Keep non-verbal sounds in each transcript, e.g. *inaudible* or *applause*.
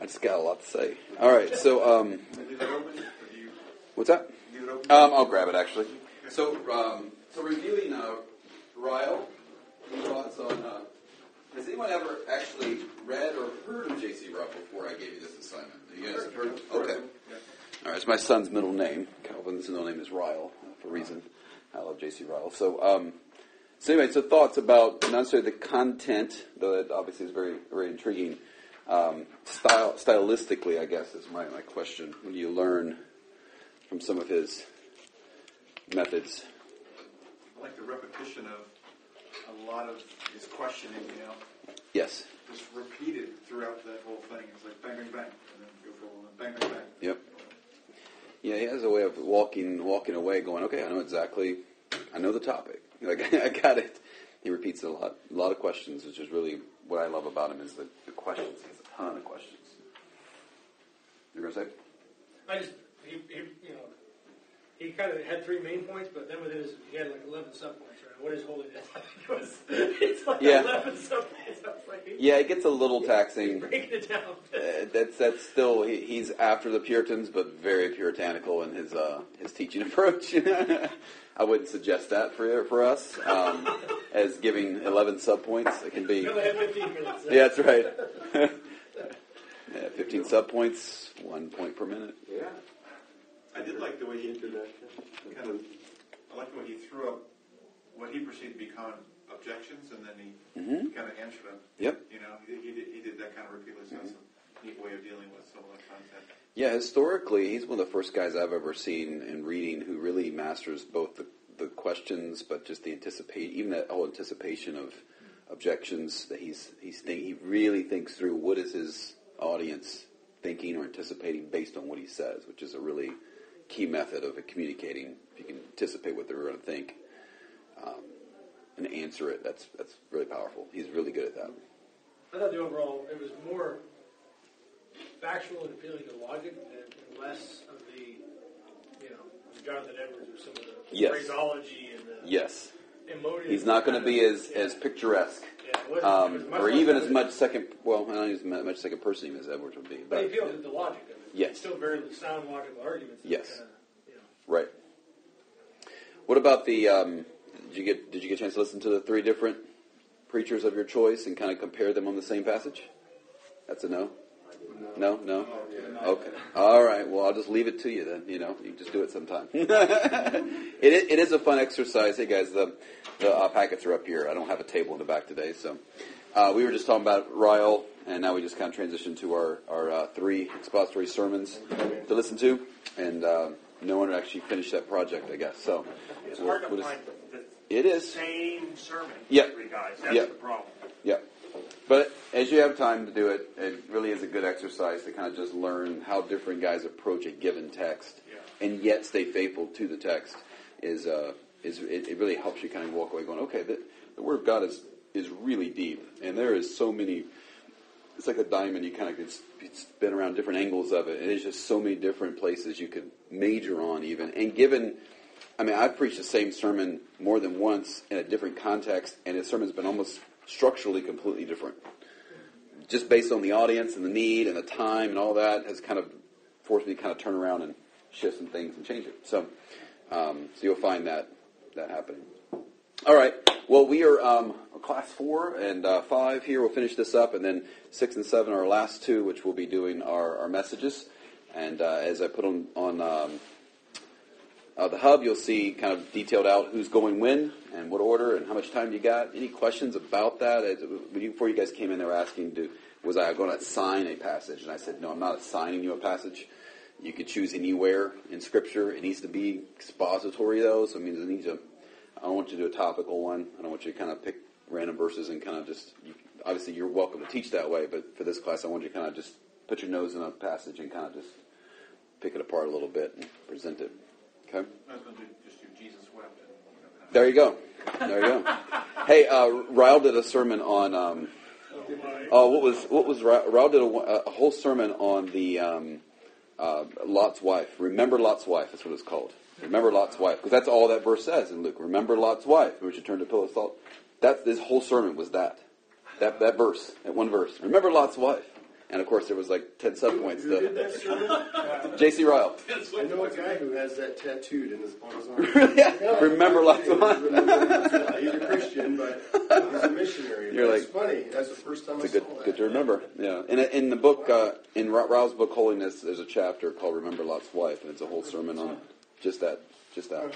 I just got a lot to say. All right, so um, Leave it open, or do you what's that? leave it open? Um, I'll grab it actually. So, um, so reviewing uh, Ryle, any thoughts on? Uh, has anyone ever actually read or heard of J.C. Ryle before I gave you this assignment? You guys have heard? Okay. All right, it's my son's middle name. Calvin's middle name is Ryle for a reason. I love J.C. Ryle. So, um, so anyway, so thoughts about not necessarily the content, though that obviously is very, very intriguing. Um, style, stylistically, I guess is my, my question. When you learn from some of his methods. I like the repetition of a lot of his questioning, you know, Yes. just repeated throughout that whole thing. It's like bang, bang, bang, and then go for one, bang, bang, bang. Yep. Yeah, he has a way of walking walking away, going, "Okay, I know exactly. I know the topic. *laughs* Like I got it." He repeats it a lot, a lot of questions, which is really what I love about him is the, the questions. He has a ton of questions. You're gonna say? I just, he, he, you know, he kind of had three main points, but then within his, he had like 11 subpoints, right? What is holiness? *laughs* it was, it's like Yeah. 11 subpoints. I was like, Yeah, it gets a little he's taxing. breaking it down. Uh, that's that's still he, he's after the Puritans, but very puritanical in his uh, his teaching approach. *laughs* I wouldn't suggest that for for us um, as giving eleven subpoints. It can be. We only had 15 minutes. Yeah, that's right. *laughs* yeah, fifteen subpoints, one point per minute. Yeah. I did like the way he Introduction. kind of, I like the way he threw up what he perceived to be common objections, and then he hmm kind of answered them. Yep. You know, he, he, did, he did that kind of repeatedly. So that's a neat way of dealing with some of that content. Yeah, historically, he's one of the first guys I've ever seen in reading who really masters both the, the questions, but just the anticipate, even that whole anticipation of objections that he's he's think, he really thinks through what is his audience thinking or anticipating based on what he says, which is a really key method of communicating. If you can anticipate what they're going to think um, and answer it, that's that's really powerful. He's really good at that. I thought the overall, it was more factual and appealing to logic and, less of the, you know, Jonathan Edwards or some of the Yes. phraseology and the Yes, emotive. he's not going to be as yeah. as picturesque. Yeah, um, or even as much second. Well, I don't use as much second person as Edwards would be, But but he appealed to the logic of it. Yes. It's still very sound logical arguments. Yes. kinda, you know, right. What about the? Um, did you get Did you get a chance to listen to the three different preachers of your choice and kind of compare them on the same passage? That's a no. No, no. Okay. All right. Well, I'll just leave it to you then. You know, you just do it sometime. *laughs* it, is, it is a fun exercise. Hey guys, the the uh, packets are up here. I don't have a table in the back today, so uh, we were just talking about Ryle, and now we just kind of transitioned to our our uh, three expository sermons to listen to, and uh, no one actually finished that project, I guess. So It's we'll- hard to we'll just- find the it is. same sermon. Yeah. Three guys. That's Yeah. the problem. Yeah. But as you have time to do it, it really is a good exercise to kind of just learn how different guys approach a given text, Yeah. and yet stay faithful to the text. Is uh, is it, it really helps you kind of walk away going, okay, the, the Word of God is is really deep, and there is so many. It's like a diamond. You kind of could spin around different angles of it, and there's just so many different places you could major on, even. And given, I mean, I've preached the same sermon more than once in a different context, and the sermon's been almost structurally completely different. Just based on the audience and the need and the time and all that has kind of forced me to kind of turn around and shift some things and change it. So, um, so you'll find that that happening. All right. Well, we are um, class four and uh, five here. We'll finish this up, and then six and seven are our last two, which we'll be doing our, our messages. And uh, as I put on on um, uh, the hub, you'll see kind of detailed out who's going when and what order and how much time you got. Any questions about that? Before you guys came in, they were asking, do, was I going to assign a passage? And I said, no, I'm not assigning you a passage. You could choose anywhere in Scripture. It needs to be expository, though, so it means it needs to. I don't want you to do a topical one. I don't want you to kind of pick random verses and kind of just. You, obviously, you're welcome to teach that way, but for this class, I want you to kind of just put your nose in a passage and kind of just pick it apart a little bit and present it. Okay. I was going to do, just do Jesus wept. And, you know, kind of- There you go. There you go. *laughs* hey, uh, Ryle did a sermon on. Um, oh, what was what was Ry- Ryle did a, a whole sermon on the um, uh, Lot's wife. Remember Lot's wife. That's what it's called. Remember Lot's wife, because that's all that verse says in Luke. Remember Lot's wife, which returned to pillow of salt. That this whole sermon was that. That that verse, that one verse. Remember Lot's wife. And of course, there was like ten subpoints. Who did To that? *laughs* J.C. Ryle. I know a guy who has that tattooed in his, on his arm. yeah. Remember lots of Remember He's a Christian, but he's a missionary. You're It's like- funny. That's the first time It's I a good, saw that. good to remember. Yeah. In, in the book, uh, in Ra- Ryle's book, Holiness, there's a chapter called "Remember Lot's Wife," and it's a whole sermon on just that. Just that.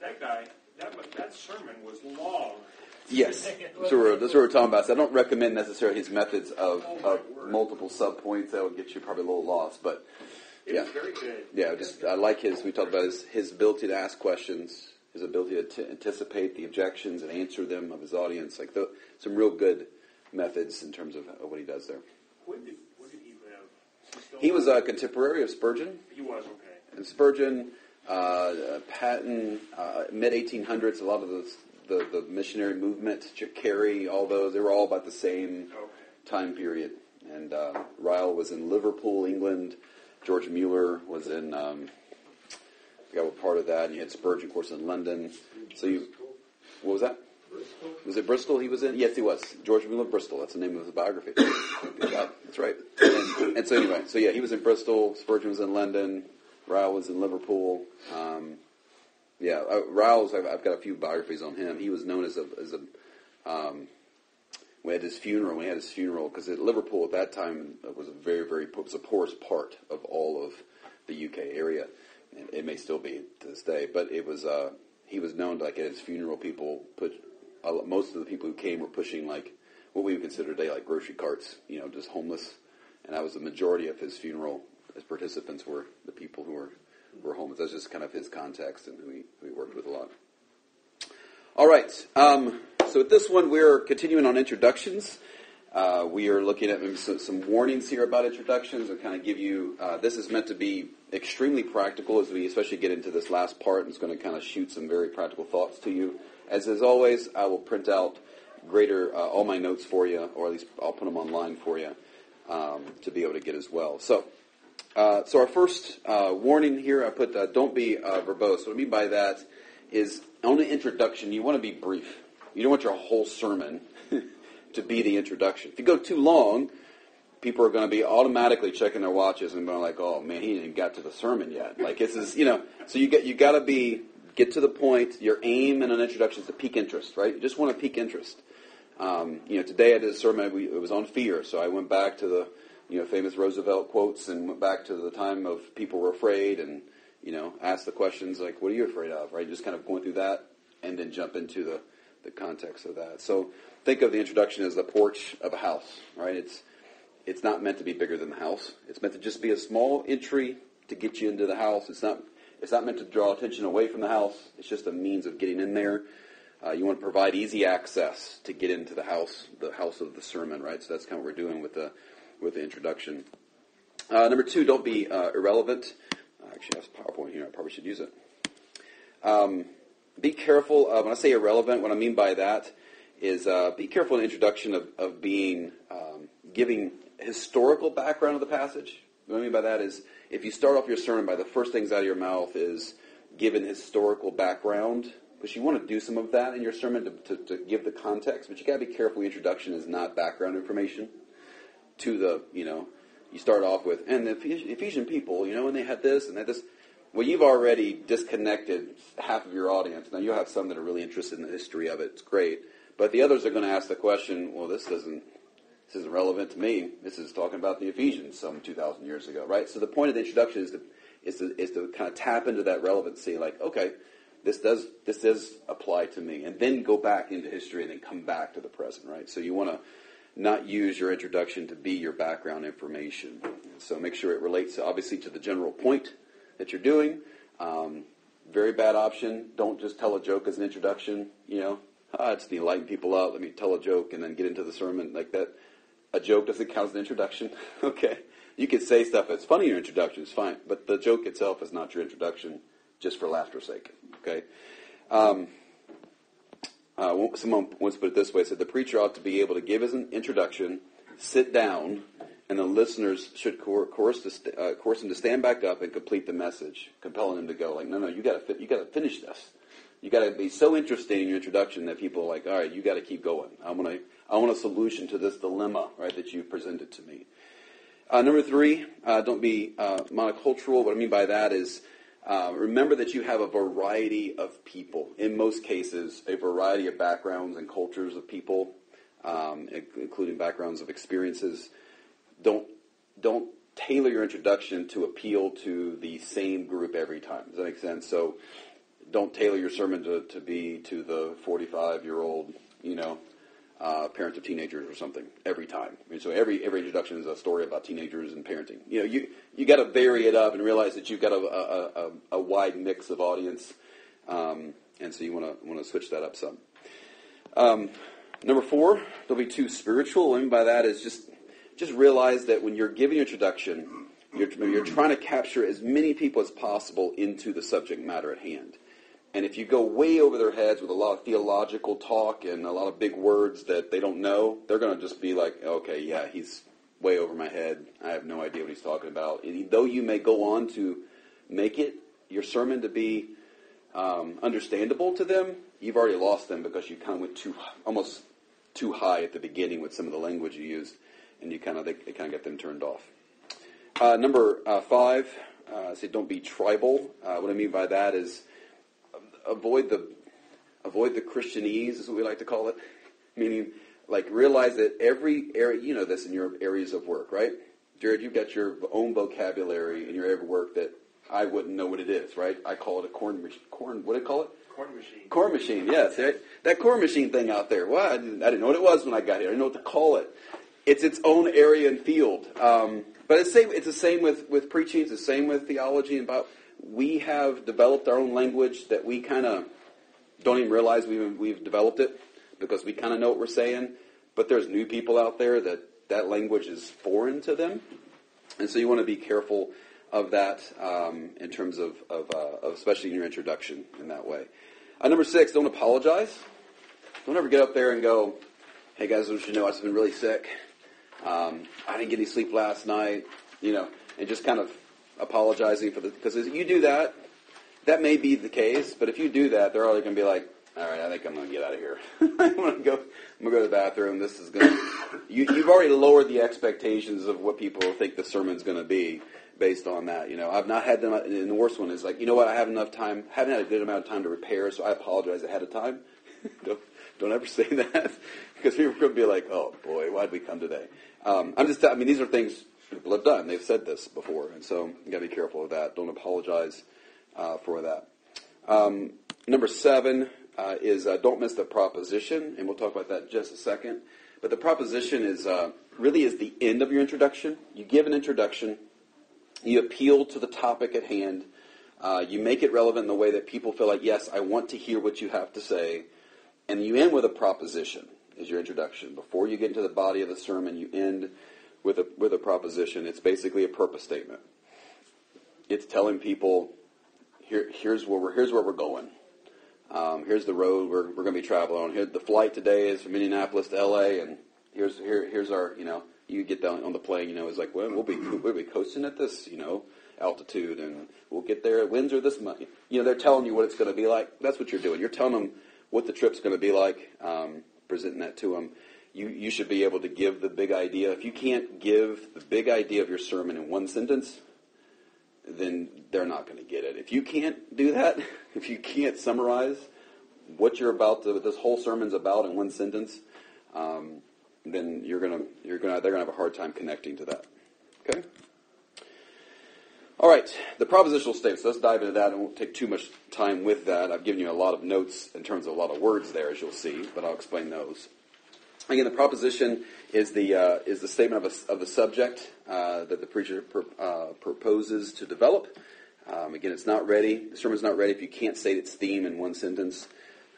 That guy, that, that sermon was long. Yes. That's what we're, that's what we're talking about. So I don't recommend necessarily his methods of, of multiple subpoints. That would get you probably a little lost. But It Yeah. was very good. yeah, just I like his. We talked about his his ability to ask questions, his ability to t- anticipate the objections and answer them of his audience. Like the, some real good methods in terms of, of what he does there. When did, when did he live? He was a contemporary of Spurgeon. He was, okay. And Spurgeon, uh, Paton, uh, mid 1800s. A lot of the, the the missionary movement, Ch- Carey, all those. They were all about the same time period. And uh, Ryle was in Liverpool, England. George Mueller was in, um, I forgot what part of that. And you had Spurgeon, of course, in London. So you, what was that? Was it Bristol he was in? Yes, he was. George Mueller, Bristol. That's the name of his biography. *coughs* That's right. And, and so anyway, so yeah, he was in Bristol. Spurgeon was in London. Ryle was in Liverpool. Um, yeah, uh, Ryle's. I've, I've got a few biographies on him. He was known as a as a um, we had his funeral. We had his funeral because Liverpool at that time was a very, very was the poorest part of all of the UK area. And it may still be to this day, but it was. Uh, he was known like at his funeral. People put a lot- most of the people who came were pushing like what we would consider today like grocery carts. You know, just homeless, and that was the majority of his funeral. His participants were the people who were were homeless. That's just kind of his context and who he, who he worked with a lot. All right. Um, so with this one, we're continuing on introductions. Uh, we are looking at some, some warnings here about introductions and kind of give you. Uh, this is meant to be extremely practical as we especially get into this last part, and it's going to kind of shoot some very practical thoughts to you. As as always, I will print out greater uh, all my notes for you, or at least I'll put them online for you um, to be able to get as well. So. Uh, so our first uh, warning here, I put uh, don't be uh, verbose. What I mean by that is on the introduction, you want to be brief. You don't want your whole sermon *laughs* to be the introduction. If you go too long, people are going to be automatically checking their watches and going like, "Oh man, he didn't get to the sermon yet." Like this is, you know. So you get you got to be get to the point. Your aim in an introduction is to pique interest, right? You just want to pique interest. Um, you know, today I did a sermon. We, it was on fear, so I went back to the you know famous Roosevelt quotes and went back to the time of people were afraid and you know asked the questions like, "What are you afraid of?" Right? Just kind of going through that and then jump into the the context of that. So think of the introduction as the porch of a house, right? It's it's not meant to be bigger than the house. It's meant to just be a small entry to get you into the house. It's not it's not meant to draw attention away from the house. It's just a means of getting in there. Uh, you want to provide easy access to get into the house, the house of the sermon, right? So that's kind of what we're doing with the with the introduction. Uh, number two, don't be uh, irrelevant. I actually have a PowerPoint here. I probably should use it. Um, be careful. Uh, when I say irrelevant, what I mean by that is uh, be careful in introduction of, of being um, giving historical background of the passage. What I mean by that is if you start off your sermon by the first things out of your mouth is given historical background, because you want to do some of that in your sermon to, to, to give the context, but you got to be careful. The introduction is not background information to the you know you start off with and the Ephesian people, you know, and they had this and they this. Well, you've already disconnected half of your audience. Now you'll have some that are really interested in the history of it. It's great, but the others are going to ask the question, well, this doesn't. This isn't relevant to me. This is talking about the Ephesians some 2,000 years ago, right? So the point of the introduction is to, is to, is to kind of tap into that relevancy, like, okay, this does, this does apply to me, and then go back into history and then come back to the present, right? So you want to not use your introduction to be your background information. So make sure it relates, obviously, to the general point that you're doing. Um, very bad option. Don't just tell a joke as an introduction. You know, ah, it's to enlighten people up. Let me tell a joke and then get into the sermon like that. A joke doesn't count as an introduction. *laughs* okay, you can say stuff that's funny in your introduction. It's fine, but the joke itself is not your introduction, just for laughter's sake. Okay. Um, uh, someone once put it this way: said the preacher ought to be able to give his introduction, sit down, and the listeners should coer- coerce, st- uh, coerce him to stand back up and complete the message, compelling him to go. Like, no, no, you got to fi- you got to finish this. You got to be so interesting in your introduction that people are like, all right, you got to keep going. I want I want a solution to this dilemma, right, that you presented to me. Uh, number three, uh, don't be uh, monocultural. What I mean by that is uh, remember that you have a variety of people. In most cases, a variety of backgrounds and cultures of people, um, including backgrounds of experiences. Don't don't tailor your introduction to appeal to the same group every time. Does that make sense? So don't tailor your sermon to, to be to the 45 year old, you know, uh, parent of teenagers or something every time. I mean, so every every introduction is a story about teenagers and parenting. You know, you you got to vary it up and realize that you've got a a, a, a wide mix of audience, um, and so you want to want to switch that up some. Um, number four, don't be too spiritual. What I mean by that is just just realize that when you're giving an introduction, you're, you're trying to capture as many people as possible into the subject matter at hand. And if you go way over their heads with a lot of theological talk and a lot of big words that they don't know, they're going to just be like, okay, yeah, he's way over my head. I have no idea what he's talking about. And though you may go on to make it, your sermon to be um, understandable to them, you've already lost them because you kind of went too, almost too high at the beginning with some of the language you used, and you kind of, they, they kind of get them turned off. Uh, number uh, five, uh, say don't be tribal. Uh, what I mean by that is avoid the avoid the Christianese is what we like to call it, meaning like realize that every area you know this in your areas of work, right? Jared, you've got your own vocabulary in your area of work that I wouldn't know what it is, right? I call it a corn machine. Corn, what do you call it? Corn machine. Corn machine, yes. Right? That corn machine thing out there. Well, I didn't, I didn't know what it was when I got here. I didn't know what to call it. It's its own area and field. Um, but it's, same, it's the same with, with preaching. It's the same with theology and about we have developed our own language that we kind of don't even realize we've, we've developed it because we kind of know what we're saying. But there's new people out there that that language is foreign to them. And so you want to be careful of that um, in terms of, of, uh, of, especially in your introduction in that way. Uh, number six, don't apologize. Don't ever get up there and go, hey guys, you know, I've been really sick. Um, I didn't get any sleep last night, you know, and just kind of apologizing for the because if you do that, that may be the case. But if you do that, they're already going to be like, all right, I think I'm going to get out of here. *laughs* I'm going to go. I'm going to go to the bathroom. This is going. to... You, you've already lowered the expectations of what people think the sermon's going to be based on that. You know, I've not had them. And the worst one is like, you know what? I have enough time. Haven't had a good amount of time to repair, so I apologize ahead of time. *laughs* don't, don't ever say *laughs* that because people to be like, oh boy, why'd we come today? Um, I'm just. I mean, these are things people have done. They've said this before, and so you got to be careful of that. Don't apologize uh, for that. Um, number seven uh, is uh, don't miss the proposition, and we'll talk about that in just a second. But the proposition is uh, really is the end of your introduction. You give an introduction, you appeal to the topic at hand, uh, you make it relevant in the way that people feel like, yes, I want to hear what you have to say, and you end with a proposition is your introduction. Before you get into the body of the sermon, you end with a, with a proposition. It's basically a purpose statement. It's telling people, here, here's, where we're, here's where we're going. Um, here's the road we're, we're going to be traveling on. Here, the flight today is from Indianapolis to L.A., and here's, here, here's our, you know, you get down on the plane, you know, it's like, well, we'll be, we'll be coasting at this, you know, altitude, and we'll get there. Winds are this much. You know, they're telling you what it's going to be like. That's what you're doing. You're telling them what the trip's going to be like, um, presenting that to them you, you should be able to give the big idea. If you can't give the big idea of your sermon in one sentence, then they're not going to get it. If you can't do that, *laughs* if you can't summarize what you're about to, this whole sermon's about in one sentence, um, then you're gonna, you're gonna, they're gonna have a hard time connecting to that. Okay. All right, the propositional statements. Let's dive into that. I won't take too much time with that. I've given you a lot of notes in terms of a lot of words there, as you'll see, but I'll explain those. Again, the proposition is the uh, is the statement of, a, of the subject uh, that the preacher uh, proposes to develop. Um, again, it's not ready. The sermon's not ready if you can't state its theme in one sentence.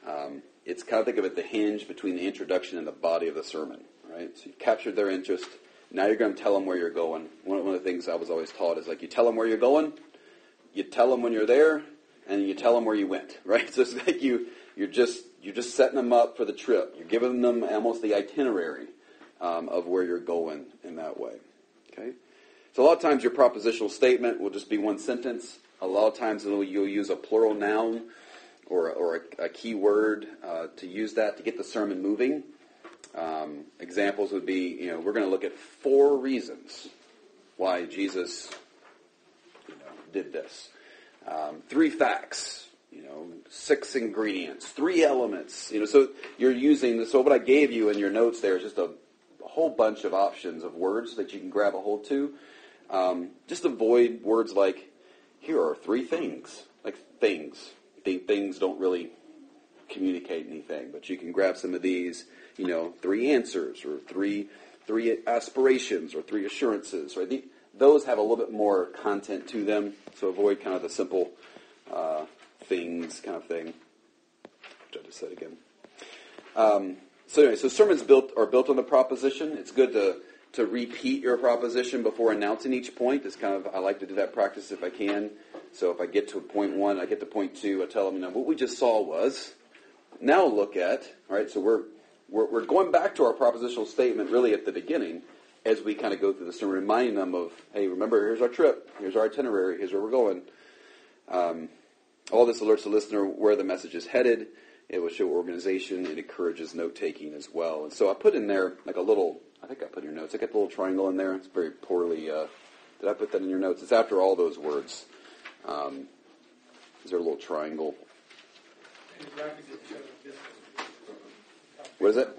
Um, it's kind of think of it the hinge between the introduction and the body of the sermon. Right. So you've captured their interest. Now you're going to tell them where you're going. One, one of the things I was always taught is like you tell them where you're going, you tell them when you're there, and you tell them where you went. *laughs* Right. So it's like you you're just you're just setting them up for the trip. You're giving them almost the itinerary um, of where you're going in that way. Okay. So a lot of times your propositional statement will just be one sentence. A lot of times you'll use a plural noun or, or a, a key word uh, to use that to get the sermon moving. Um, examples would be, you know, we're going to look at four reasons why Jesus you know, did this. Um, three facts, you know, six ingredients, three elements. You know, so you're using. So what I gave you in your notes there is just a, a whole bunch of options of words that you can grab a hold to. Um, just avoid words like "here are three things," like things. Th- things don't really communicate anything, but you can grab some of these. You know, three answers or three three aspirations or three assurances. Right? The, those have a little bit more content to them, so avoid kind of the simple uh, things kind of thing. Which I just said again. Um, so anyway, so sermons built are built on the proposition. It's good to to repeat your proposition before announcing each point. It's kind of I like to do that practice if I can. So if I get to point one, I get to point two, I tell them, you know, what we just saw was. Now look at all right. So we're we're, we're going back to our propositional statement really at the beginning as we kind of go through this and reminding them of, hey, remember, here's our trip, here's our itinerary, here's where we're going. Um, all this alerts the listener where the message is headed. It will show organization. It encourages note taking as well. And so I put in there like a little. I think I put in your notes. I got the little triangle in there. It's very poorly. Uh, did I put that in your notes? It's after all those words. Um, is there a little triangle? And the graphic didn't show the distance. What is it?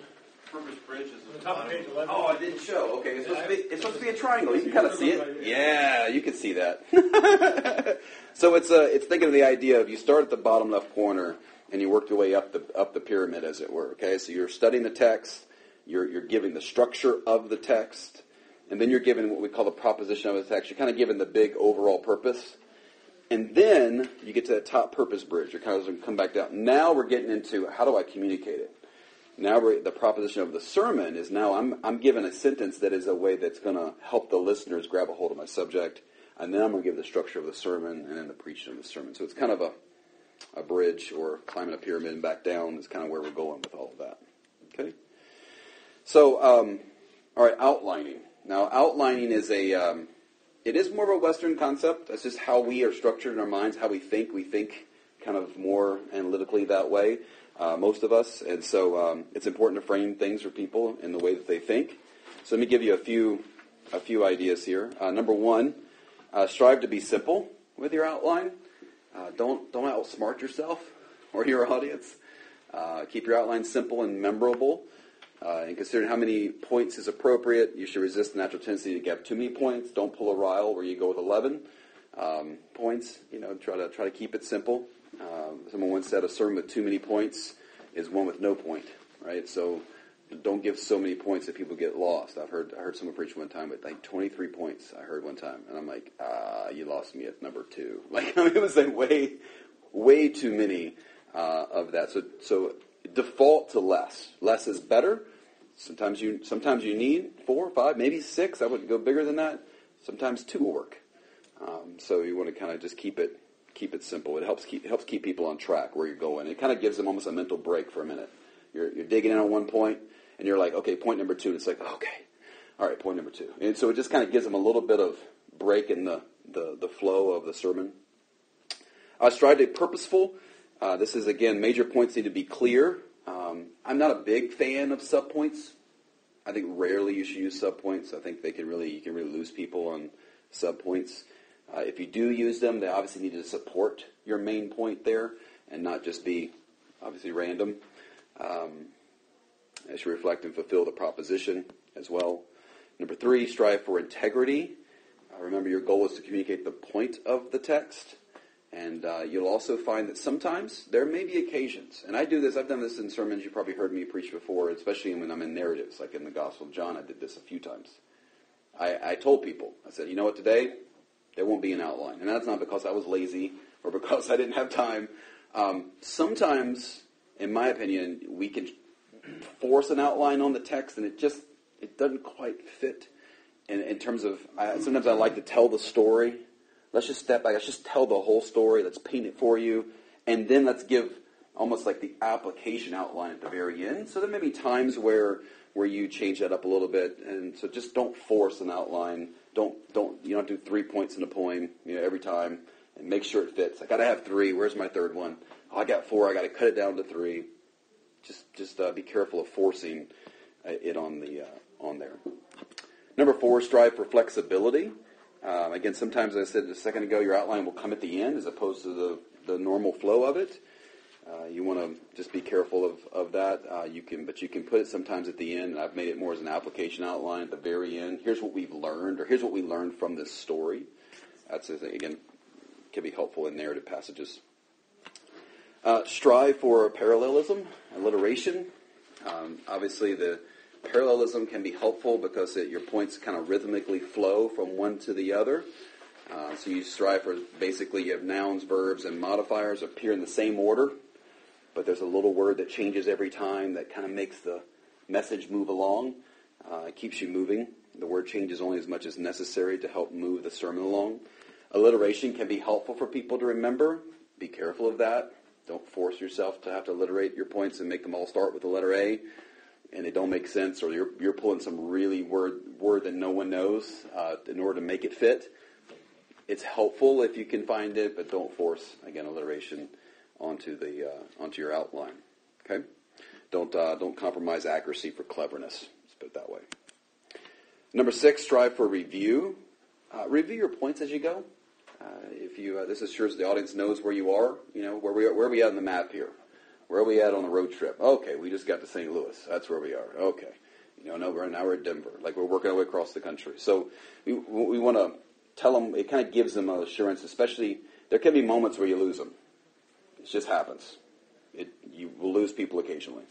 Purpose Bridge is at the the top of bottom. page 11. Oh, it didn't show. Okay, it's supposed to be, it's supposed to be a triangle. You can kind of see it. Yeah, you can see that. *laughs* so it's uh, it's thinking of the idea of you start at the bottom left corner and you work your way up the up the pyramid, as it were. Okay, so you're studying the text, you're you're giving the structure of the text, and then you're given what we call the proposition of the text. You're kind of given the big overall purpose. And then you get to that top purpose bridge. You're kind of going to come back down. Now we're getting into how do I communicate it? Now the proposition of the sermon is now I'm, I'm given a sentence that is a way that's going to help the listeners grab a hold of my subject, and then I'm going to give the structure of the sermon and then the preaching of the sermon. So it's kind of a, a bridge or climbing a pyramid and back down is kind of where we're going with all of that. Okay? So, um, all right, outlining. Now, outlining is a, um, it is more of a Western concept. That's just how we are structured in our minds, how we think. We think kind of more analytically that way uh, most of us, and so um, it's important to frame things for people in the way that they think. So let me give you a few a few ideas here. Uh, number one, uh, strive to be simple with your outline. Uh, don't don't outsmart yourself *laughs* or your audience. Uh, keep your outline simple and memorable. Uh, and considering how many points is appropriate, you should resist the natural tendency to get too many points. Don't pull a Ryle where you go with 11 um, points. You know, try to try to keep it simple. Um, someone once said a sermon with too many points is one with no point, right? So don't give so many points that people get lost. I've heard I heard someone preach one time with like 23 points. I heard one time, and I'm like, ah, you lost me at number two. *laughs* Like I mean, it was like way, way too many uh, of that. So so default to less. Less is better. Sometimes you sometimes you need four, five, maybe six. I wouldn't go bigger than that. Sometimes two will work. Um, so you want to kind of just keep it keep it simple. It helps keep helps keep people on track where you're going. It kind of gives them almost a mental break for a minute. You're you're digging in on one point, and you're like, okay, point number two. And it's like, okay, all right, point number two. And so it just kind of gives them a little bit of break in the the, the flow of the sermon. I strive to be purposeful. Uh, this is again major points need to be clear. Um, I'm not a big fan of subpoints. I think rarely you should use subpoints. I think they can really you can really lose people on subpoints. Uh, if you do use them, they obviously need to support your main point there and not just be obviously random. Um, you reflect and fulfill the proposition as well. Number three, strive for integrity. Uh, remember, your goal is to communicate the point of the text. And uh, you'll also find that sometimes there may be occasions, and I do this, I've done this in sermons, you probably heard me preach before, especially when I'm in narratives, like in the Gospel of John, I did this a few times. I, I told people, I said, you know what, today, there won't be an outline. And that's not because I was lazy or *laughs* because I didn't have time. Um, sometimes, in my opinion, we can force an outline on the text and it just, it doesn't quite fit in, in terms of, I, sometimes I like to tell the story Let's just step back. Let's just tell the whole story. Let's paint it for you. And then let's give almost like the application outline at the very end. So there may be times where where you change that up a little bit. And so just don't force an outline. Don't don't you don't do three points in a poem, you know, every time. And make sure it fits. I gotta have three. Where's my third one? Oh, I got four. I gotta cut it down to three. Just just uh, be careful of forcing uh, it on the uh, on there. Number four, strive for flexibility. Um, again, sometimes as I said a second ago, your outline will come at the end as opposed to the, the normal flow of it. Uh, you want to just be careful of, of that. Uh, you can, but you can put it sometimes at the end. And I've made it more as an application outline at the very end. Here's what we've learned, or here's what we learned from this story. That's again can be helpful in narrative passages. Uh, strive for parallelism, alliteration. Um, obviously, the parallelism can be helpful because it, your points kind of rhythmically flow from one to the other. Uh, so you strive for basically you have nouns, verbs, and modifiers appear in the same order, but there's a little word that changes every time that kind of makes the message move along. Uh, it keeps you moving. The word changes only as much as necessary to help move the sermon along. Alliteration can be helpful for people to remember. Be careful of that. Don't force yourself to have to alliterate your points and make them all start with the letter A, and they don't make sense, or you're, you're pulling some really word word that no one knows uh, in order to make it fit. It's helpful if you can find it, but don't force again alliteration onto the uh, onto your outline. Okay, don't uh, don't compromise accuracy for cleverness. Let's put it that way. Number six, strive for review. Uh, review your points as you go. Uh, if you, uh, this assures the audience knows where you are. You know where we are, where are we at on the map here? Where are we at on the road trip? Okay, we just got to St. Louis. That's where we are. Okay, you know now we're now we're at Denver. Like we're working our way across the country. So we we want to tell them. It kind of gives them assurance, especially there can be moments where you lose them. It just happens. It, you will lose people occasionally.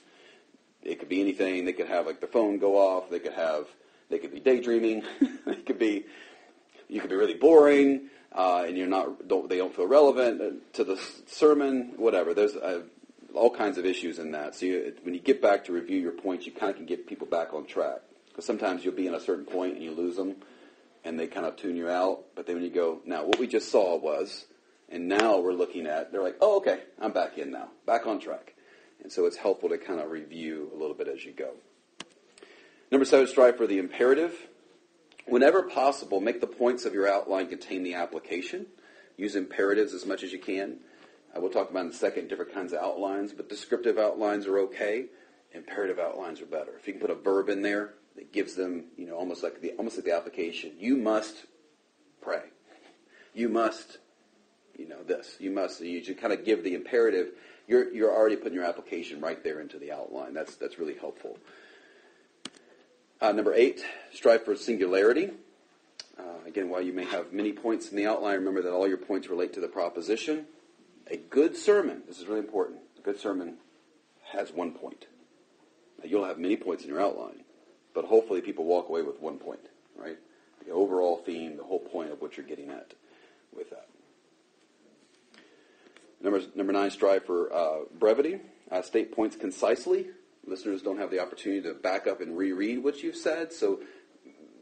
It could be anything. They could have like the phone go off. They could have. They could be daydreaming. *laughs* they could be. You could be really boring uh, and you're not don't, they don't feel relevant to the sermon, whatever. There's uh, all kinds of issues in that. So you, when you get back to review your points, you kind of can get people back on track because sometimes you'll be in a certain point and you lose them, and they kind of tune you out. But then when you go, now what we just saw was, and now we're looking at, they're like, oh okay, I'm back in now, back on track. And so it's helpful to kind of review a little bit as you go. Number seven, strive for the imperative. Whenever possible, make the points of your outline contain the application. Use imperatives as much as you can. Uh, I will talk about in a second different kinds of outlines, but descriptive outlines are okay. Imperative outlines are better. If you can put a verb in there that gives them, you know, almost like the almost like the application. You must pray. You must, you know, this. You must. You should kind of give the imperative. You're you're already putting your application right there into the outline. That's that's really helpful. Uh, number eight, strive for singularity. Uh, again, while you may have many points in the outline, remember that all your points relate to the proposition. A good sermon, this is really important, a good sermon has one point. Now, you'll have many points in your outline, but hopefully people walk away with one point, right? The overall theme, the whole point of what you're getting at with that. Number, number nine, strive for uh, brevity. Uh, state points concisely listeners don't have the opportunity to back up and reread what you've said. So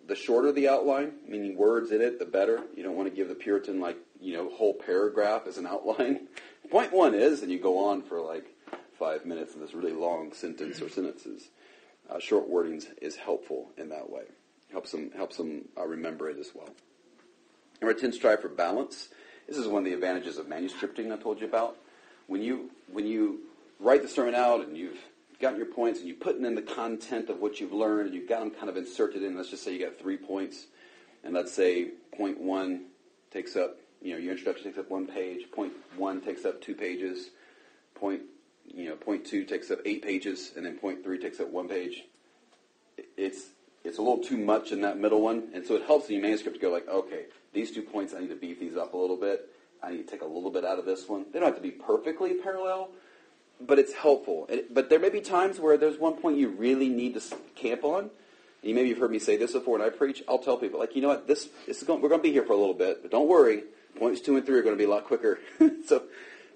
the shorter the outline, meaning words in it, the better. You don't want to give the Puritan like, you know, whole paragraph as an outline. *laughs* Point one is, and you go on for like five minutes in this really long sentence or sentences. Uh, short wordings is helpful in that way. Helps them, helps them uh, remember it as well. Number 10, strive for balance. This is one of the advantages of manuscripting I told you about. When you, when you write the sermon out and you've gotten your points and you're putting in the content of what you've learned and you've got them kind of inserted in. Let's just say you got three points, and let's say point one takes up, you know, your introduction takes up one page. Point one takes up two pages. Point, you know, point two takes up eight pages, and then point three takes up one page. It's it's a little too much in that middle one, and so it helps your manuscript to go like, okay, these two points I need to beef these up a little bit. I need to take a little bit out of this one. They don't have to be perfectly parallel, but it's helpful. It, but there may be times where there's one point you really need to camp on. And you maybe you've heard me say this before, and I preach. I'll tell people, like, you know what, this, this is going, we're going to be here for a little bit, but don't worry. Points two and three are going to be a lot quicker. *laughs* so,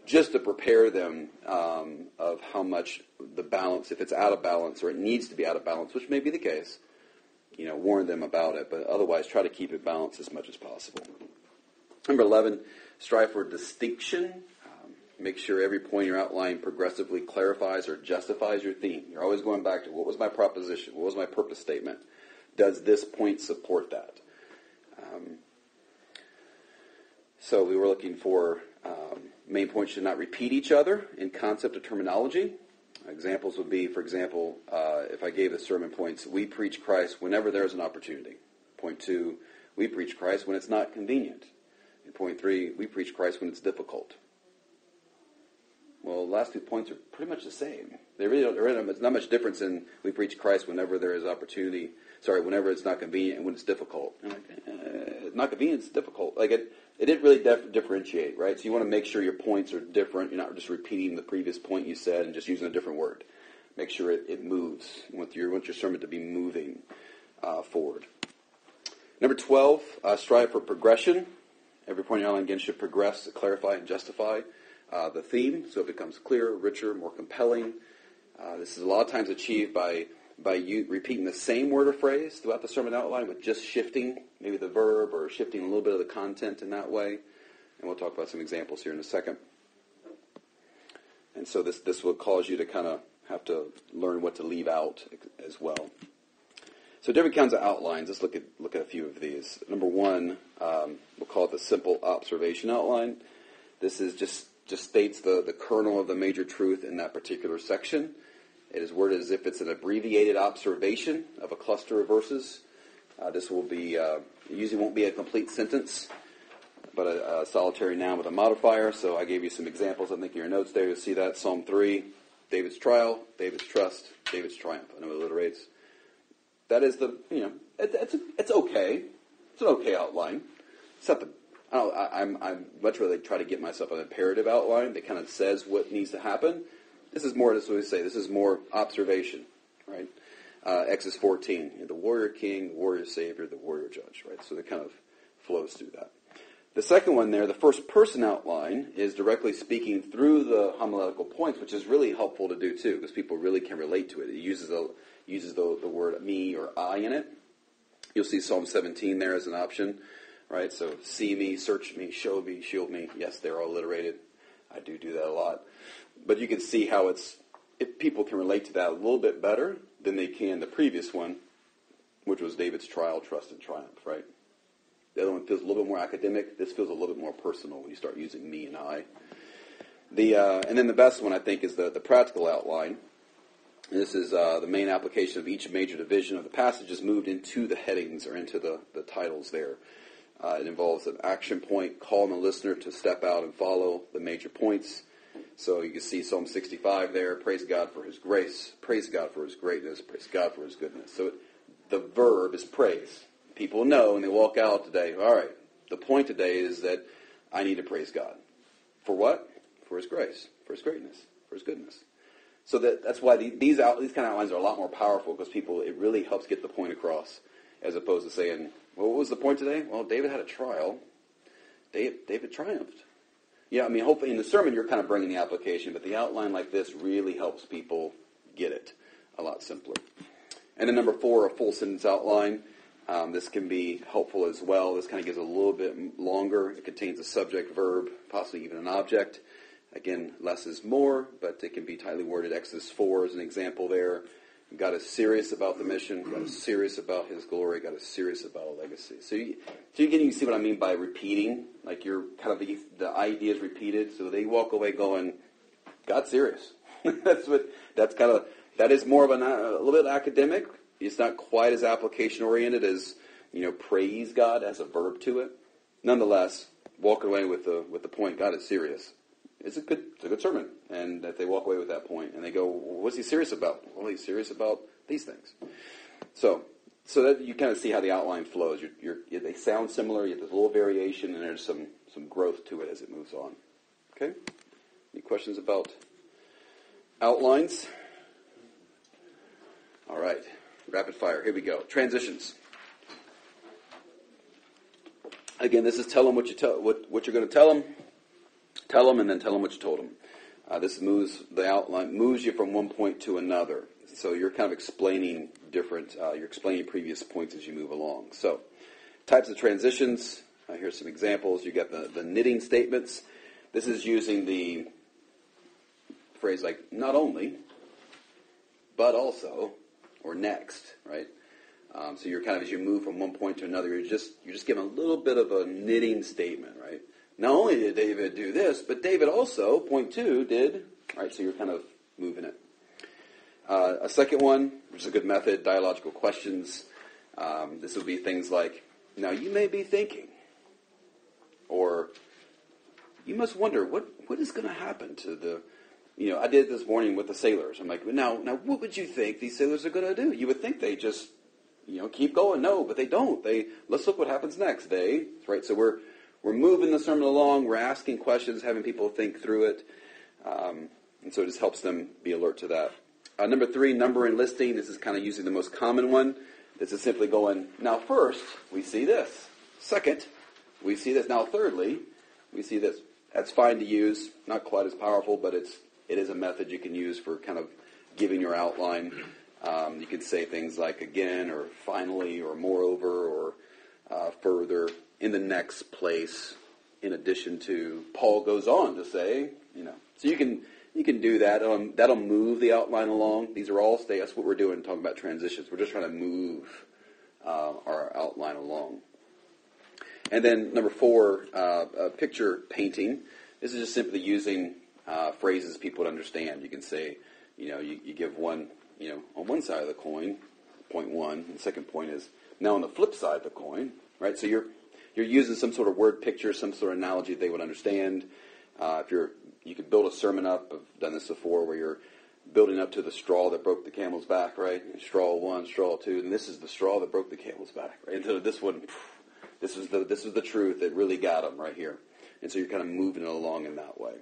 just to prepare them um, of how much the balance, if it's out of balance or it needs to be out of balance, which may be the case, you know, warn them about it. But otherwise, try to keep it balanced as much as possible. Number eleven, strive for distinction make sure every point you're outlining progressively clarifies or justifies your theme. You're always going back to what was my proposition? What was my purpose statement? Does this point support that? Um, so we were looking for um, main points should not repeat each other in concept or terminology. Examples would be, for example, uh, if I gave the sermon points, we preach Christ whenever there's an opportunity. Point two, we preach Christ when it's not convenient. And point three, we preach Christ when it's difficult. Well, the last two points are pretty much the same. They really don't, there isn't not much difference in we preach Christ whenever there is opportunity. Sorry, whenever it's not convenient and when it's difficult. Like, uh, not convenient, it's difficult. Like it, it didn't really def- differentiate, right? So you want to make sure your points are different. You're not just repeating the previous point you said and just using a different word. Make sure it, it moves. You want your, you want your sermon to be moving uh, forward. Number 12, uh, strive for progression. Every point in your outline again should progress clarify and justify uh, the theme so it becomes clearer, richer, more compelling. Uh, this is a lot of times achieved by by you repeating the same word or phrase throughout the sermon outline with just shifting maybe the verb or shifting a little bit of the content in that way. And we'll talk about some examples here in a second. And so this, this will cause you to kind of have to learn what to leave out as well. So different kinds of outlines. Let's look at look at a few of these. Number one, um, we'll call it the simple observation outline. This is just just states the, the kernel of the major truth in that particular section. It is worded as if it's an abbreviated observation of a cluster of verses. Uh, this will be uh, usually won't be a complete sentence, but a, a, solitary noun with a modifier. So I gave you some examples. I think in your notes there you'll see that Psalm three, David's trial, David's trust, David's triumph. I know it alliterates. That is the you know it, it's it's okay. It's an okay outline. It's not the I I, I'm I'm much rather try to get myself an imperative outline that kind of says what needs to happen this is more, that's what we say, this is more observation, right? Uh, Exodus 14, the warrior king, the warrior savior, the warrior judge, right? So it kind of flows through that. The second one there, the first person outline, is directly speaking through the homiletical points, which is really helpful to do too, because people really can relate to it. It uses, a, uses the, the word me or I in it. You'll see Psalm 17 there as an option, right? So see me, search me, show me, shield me. Yes, they're all alliterated. I do do that a lot but you can see how it's if people can relate to that a little bit better than they can the previous one, which was David's trial, trust, and triumph, right? The other one feels a little bit more academic. This feels a little bit more personal when you start using me and I. The uh, and then the best one I think is the the practical outline. This is uh, the main application of each major division of the passage is moved into the headings or into the, the titles there. Uh, it involves an action point, calling the listener to step out and follow the major points. So you can see Psalm 65 there. Praise God for His grace. Praise God for His greatness. Praise God for His goodness. So the verb is praise. People know when they walk out today, all right, the point today is that I need to praise God. For what? For His grace, for His greatness, for His goodness. So that, that's why these, out, these kind of outlines are a lot more powerful because people, it really helps get the point across as opposed to saying, well, what was the point today? Well, David had a trial. David, David triumphed. Yeah, I mean, hopefully in the sermon you're kind of bringing the application, but the outline like this really helps people get it a lot simpler. And then number four, a full sentence outline. Um, this can be helpful as well. This kind of gives a little bit longer. It contains a subject, verb, possibly even an object. Again, less is more, but it can be tightly worded. Exodus 4 is an example there. God is serious about the mission. God is serious about His glory. God is serious about a legacy. So, you, so you you see what I mean by repeating. Like you're kind of the, the idea is repeated. So they walk away going, God's serious. *laughs* that's what. That's kind of that is more of an, a little bit academic. It's not quite as application oriented as you know praise God as a verb to it. Nonetheless, walk away with the with the point. God is serious it's a good it's a good sermon. And that they walk away with that point and they go, well, what's he serious about? Well, he's serious about these things. So so that you kind of see how the outline flows. You're, you're, they sound similar, yet there's a little variation, and there's some some growth to it as it moves on. Okay. Any questions about outlines? All right. Rapid fire. Here we go. Transitions. Again, this is tell them what you tell what, what you're going to tell them Tell them and then tell them what you told them. Uh, this moves the outline moves you from one point to another. So you're kind of explaining different. Uh, you're explaining previous points as you move along. So types of transitions. Uh, here's some examples. You got the, the knitting statements. This is using the phrase like not only, but also, or next, right? Um, so you're kind of as you move from one point to another, you're just you're just giving a little bit of a knitting statement, right? Not only did David do this, but David also, point two, did, right, so you're kind of moving it. Uh, a second one, which is a good method, dialogical questions. Um, this would be things like, now you may be thinking, or you must wonder what, what is going to happen to the, you know, I did this morning with the sailors. I'm like, now, now what would you think these sailors are going to do? You would think they just, you know, keep going. No, but they don't. They, let's look what happens next day, right? So we're, we're moving the sermon along. We're asking questions, having people think through it. Um, and so it just helps them be alert to that. Uh, number three, number and listing. This is kind of usually the most common one. This is simply going, now first, we see this. Second, we see this. Now thirdly, we see this. That's fine to use, not quite as powerful, but it's, it is a method you can use for kind of giving your outline. Um, you could say things like again, or finally, or moreover, or uh, further, in the next place, in addition to. Paul goes on to say, you know, so you can you can do that. Um, that'll move the outline along. These are all stay. That's what we're doing, talking about transitions. We're just trying to move uh, our outline along. And then number four, uh, uh, picture painting. This is just simply using uh, phrases people would understand. You can say, you know, you, you, give one, you know, on one side of the coin, point one, and the second point is now on the flip side of the coin, right? So you're you're using some sort of word picture, some sort of analogy they would understand. Uh, if you're, you could build a sermon up. I've done this before, where you're building up to the straw that broke the camel's back, right? Straw one, straw two, and this is the straw that broke the camel's back, right? And so this one, this is the this is the truth that really got them right here. And so you're kind of moving it along in that way.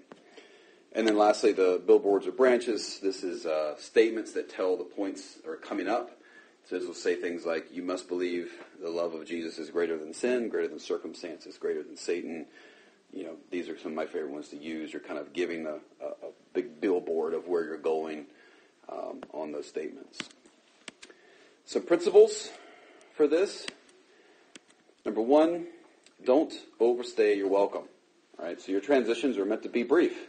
And then lastly, the billboards or branches. This is uh, statements that tell the points that are coming up. So this will say things like, you must believe the love of Jesus is greater than sin, greater than circumstances, greater than Satan. You know, these are some of my favorite ones to use. You're kind of giving a, a, a big billboard of where you're going um, on those statements. Some principles for this. Number one, don't overstay your welcome. All right, so your transitions are meant to be brief.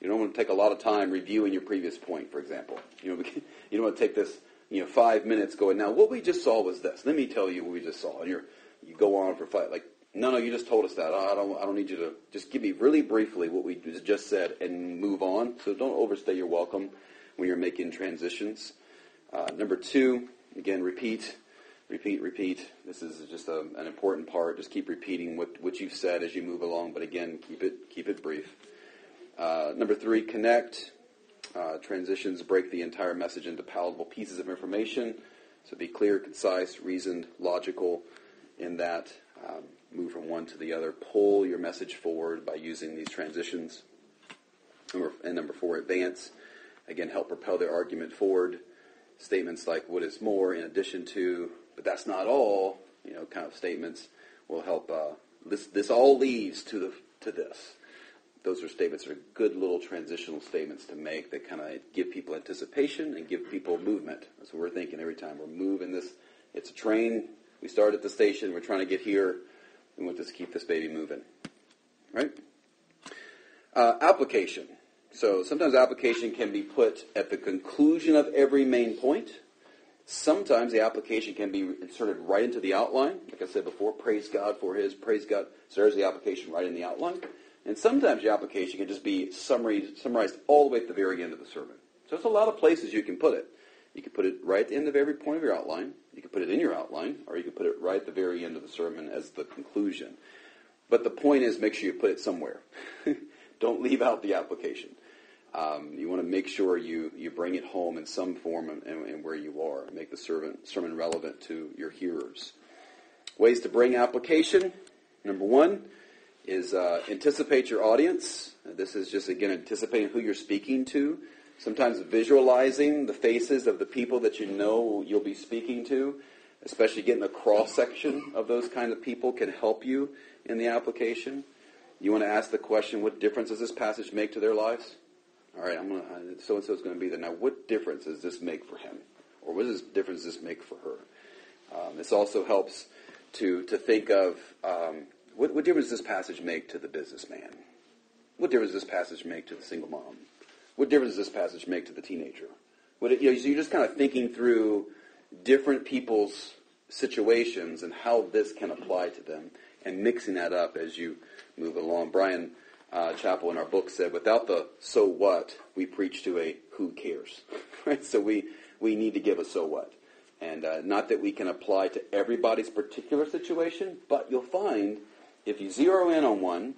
You don't want to take a lot of time reviewing your previous point, for example. You know, *laughs* you don't want to take this, you know, five minutes going. Now, what we just saw was this. Let me tell you what we just saw. And you you go on for five. Like, no, no, you just told us that. I don't, I don't need you to just give me really briefly what we just said and move on. So don't overstay your welcome when you're making transitions. Uh, number two, again, repeat repeat, repeat. This is just a, an important part. Just keep repeating what, what you've said as you move along, but again, keep it keep it brief. Uh, number three, connect. Uh, transitions break the entire message into palatable pieces of information. So be clear, concise, reasoned, logical in that. Um, move from one to the other. Pull your message forward by using these transitions. And number four, advance. Again, help propel their argument forward. Statements like what is more in addition to but that's not all. You know, kind of statements will help. Uh, this this all leads to the to this. Those are statements that are good little transitional statements to make that kind of give people anticipation and give people movement. That's what we're thinking every time we're moving this. It's a train. We start at the station. We're trying to get here. We want to keep this baby moving. Right? Uh, application. So sometimes application can be put at the conclusion of every main point. Sometimes the application can be inserted right into the outline. Like I said before, praise God for his, praise God. So there's the application right in the outline. And sometimes the application can just be summarized all the way at the very end of the sermon. So there's a lot of places you can put it. You can put it right at the end of every point of your outline. You can put it in your outline, or you can put it right at the very end of the sermon as the conclusion. But the point is, make sure you put it somewhere. *laughs* Don't leave out the application. Um, you want to make sure you, you bring it home in some form and, and, and where you are. Make the sermon, sermon relevant to your hearers. Ways to bring application. Number one is uh, anticipate your audience. This is just, again, anticipating who you're speaking to. Sometimes visualizing the faces of the people that you know you'll be speaking to, especially getting a cross section of those kind of people can help you in the application. You want to ask the question, what difference does this passage make to their lives? all right, I'm gonna so and so is going to be there. Now, what difference does this make for him, or what difference does this make for her? Um, this also helps to to think of um, what, what difference does this passage make to the businessman? What difference does this passage make to the single mom? What difference does this passage make to the teenager? What, you know, so you're just kind of thinking through different people's situations and how this can apply to them, and mixing that up as you move along. Bryan uh, Chapell in our book said, without the so what, we preach to a who cares. *laughs* right? So we, we need to give a so what. And uh, not that we can apply to everybody's particular situation, but you'll find if you zero in on one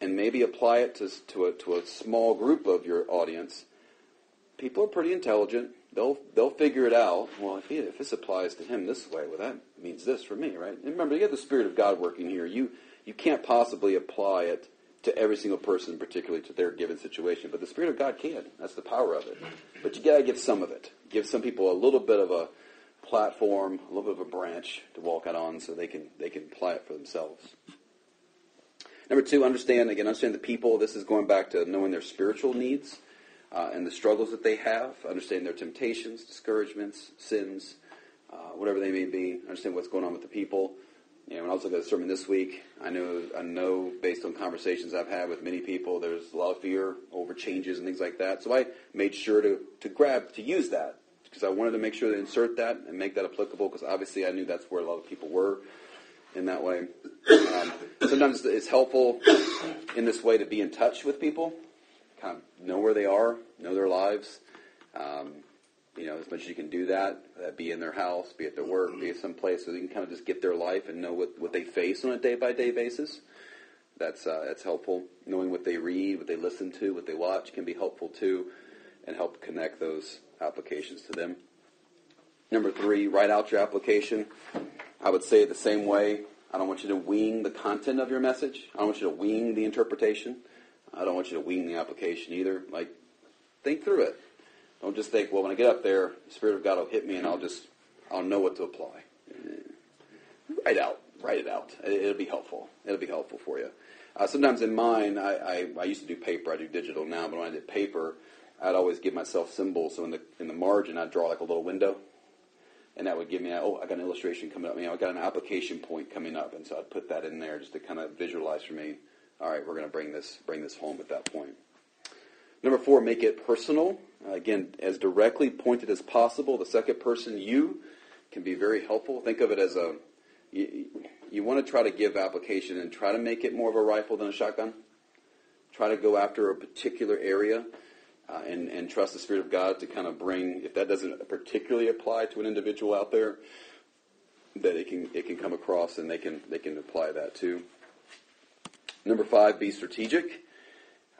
and maybe apply it to, to, a, to a small group of your audience, people are pretty intelligent. They'll, they'll figure it out. Well, if, he, if this applies to him this way, well, that means this for me, right? And remember, you have the Spirit of God working here. You, you can't possibly apply it to every single person, particularly to their given situation. But the Spirit of God can. That's the power of it. But you got to give some of it. Give some people a little bit of a platform, a little bit of a branch to walk out on, so they can they can apply it for themselves. Number two, understand again, understand the people. This is going back to knowing their spiritual needs uh, and the struggles that they have. Understand their temptations, discouragements, sins, uh, whatever they may be. Understand what's going on with the people. You know, when I was looking at the sermon this week, I know I know based on conversations I've had with many people, there's a lot of fear over changes and things like that. So I made sure to to grab to use that because I wanted to make sure to insert that and make that applicable because obviously I knew that's where a lot of people were in that way. Um, sometimes it's helpful in this way to be in touch with people, kind of know where they are, know their lives. Um, you know, as much as you can do that, uh, be in their house, be at their work, be at some place, so you can kind of just get their life and know what, what they face on a day by day basis. That's uh, that's helpful. Knowing what they read, what they listen to, what they watch can be helpful too, and help connect those applications to them. Number three, write out your application. I would say it the same way. I don't want you to wing the content of your message. I don't want you to wing the interpretation. I don't want you to wing the application either. Like, think through it. Don't just think, well, when I get up there, the Spirit of God will hit me and I'll just, I'll know what to apply. Write out. Write it out. It'll be helpful. It'll be helpful for you. Uh, sometimes in mine, I, I, I used to do paper. I do digital now, but when I did paper, I'd always give myself symbols. So in the in the margin, I'd draw like a little window, and that would give me, oh, I got an illustration coming up. You know, I got an application point coming up, and so I'd put that in there just to kind of visualize for me. All right, we're going to bring this bring this home at that point. Number four, make it personal. Uh, again, as directly pointed as possible. The second person, you, can be very helpful. Think of it as a you, you want to try to give application and try to make it more of a rifle than a shotgun. Try to go after a particular area uh, and, and trust the Spirit of God to kind of bring, if that doesn't particularly apply to an individual out there, that it can it can come across and they can they can apply that too. Number five, be strategic.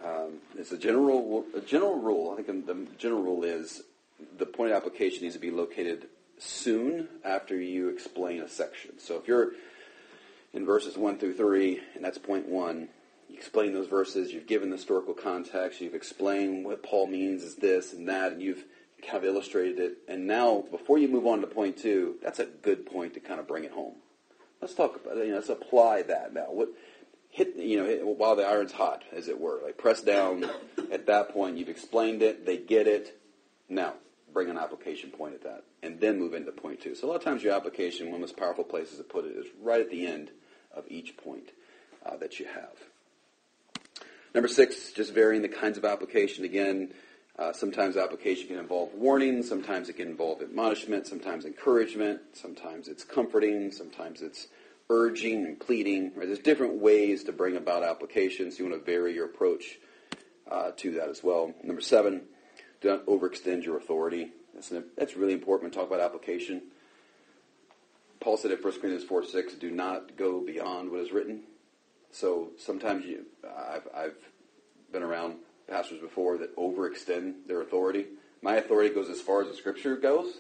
Um, it's a general a general rule. I think the general rule is the point of application needs to be located soon after you explain a section. So if you're in verses one through three, and that's point one, you explain those verses, you've given the historical context, you've explained what Paul means is this and that, and you've kind of illustrated it. And now, before you move on to point two, that's a good point to kind of bring it home. Let's talk about. You know, let's apply that now. What hit you know hit, while the iron's hot, as it were. Like press down. At that point, you've explained it. They get it. Now bring an application point at that, and then move into point two. So a lot of times your application, one of the most powerful places to put it, is right at the end of each point uh, that you have. Number six, just varying the kinds of application. Again, uh, sometimes application can involve warning, sometimes it can involve admonishment, sometimes encouragement, sometimes it's comforting, sometimes it's urging and pleading. Right? There's different ways to bring about applications. You want to vary your approach uh, to that as well. Number seven, do not overextend your authority. That's, an, that's really important when we talk about application. Paul said in 1 Corinthians 4 6, do not go beyond what is written. So sometimes you, I've, I've been around pastors before that overextend their authority. My authority goes as far as the scripture goes.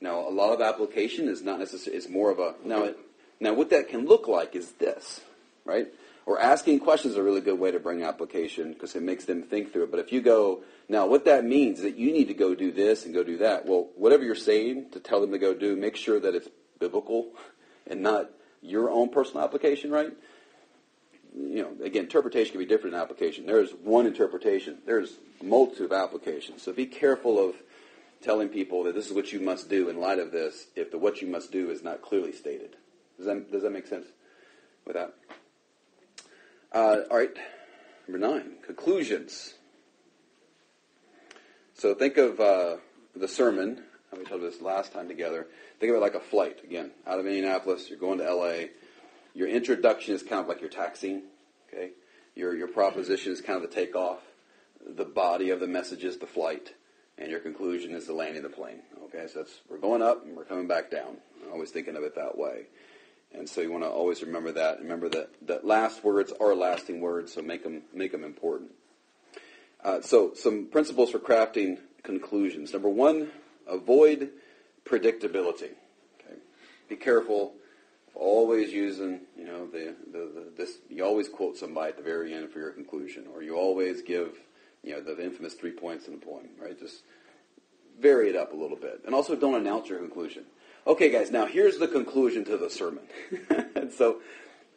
Now, a lot of application is not necessarily, it's more of a, now, it, now what that can look like is this, right? Or asking questions is a really good way to bring application because it makes them think through it. But if you go, now what that means is that you need to go do this and go do that. Well, whatever you're saying to tell them to go do, make sure that it's biblical and not your own personal application, right? You know, again, interpretation can be different in application. There's one interpretation. There's a multitude of applications. So be careful of telling people that this is what you must do in light of this if the what you must do is not clearly stated. Does that, does that make sense with that? Uh, all right, number nine, conclusions. So think of uh, the sermon. We talked about this last time together. Think of it like a flight. Again, out of Indianapolis, you're going to LA. Your introduction is kind of like your taxiing. Okay, your your proposition is kind of the takeoff. The body of the message is the flight. and your conclusion is the landing of the plane. Okay, so that's we're going up and we're coming back down. Always thinking of it that way. And so you want to always remember that. Remember that, that last words are lasting words, so make them, make them important. Uh, so some principles for crafting conclusions. Number one, avoid predictability. Okay? Be careful always using, you know, the, the, the, this, you always quote somebody at the very end for your conclusion, or you always give, you know, the infamous three points in a poem, right? Just vary it up a little bit. And also don't announce your conclusion. Okay, guys, now here's the conclusion to the sermon. *laughs* and so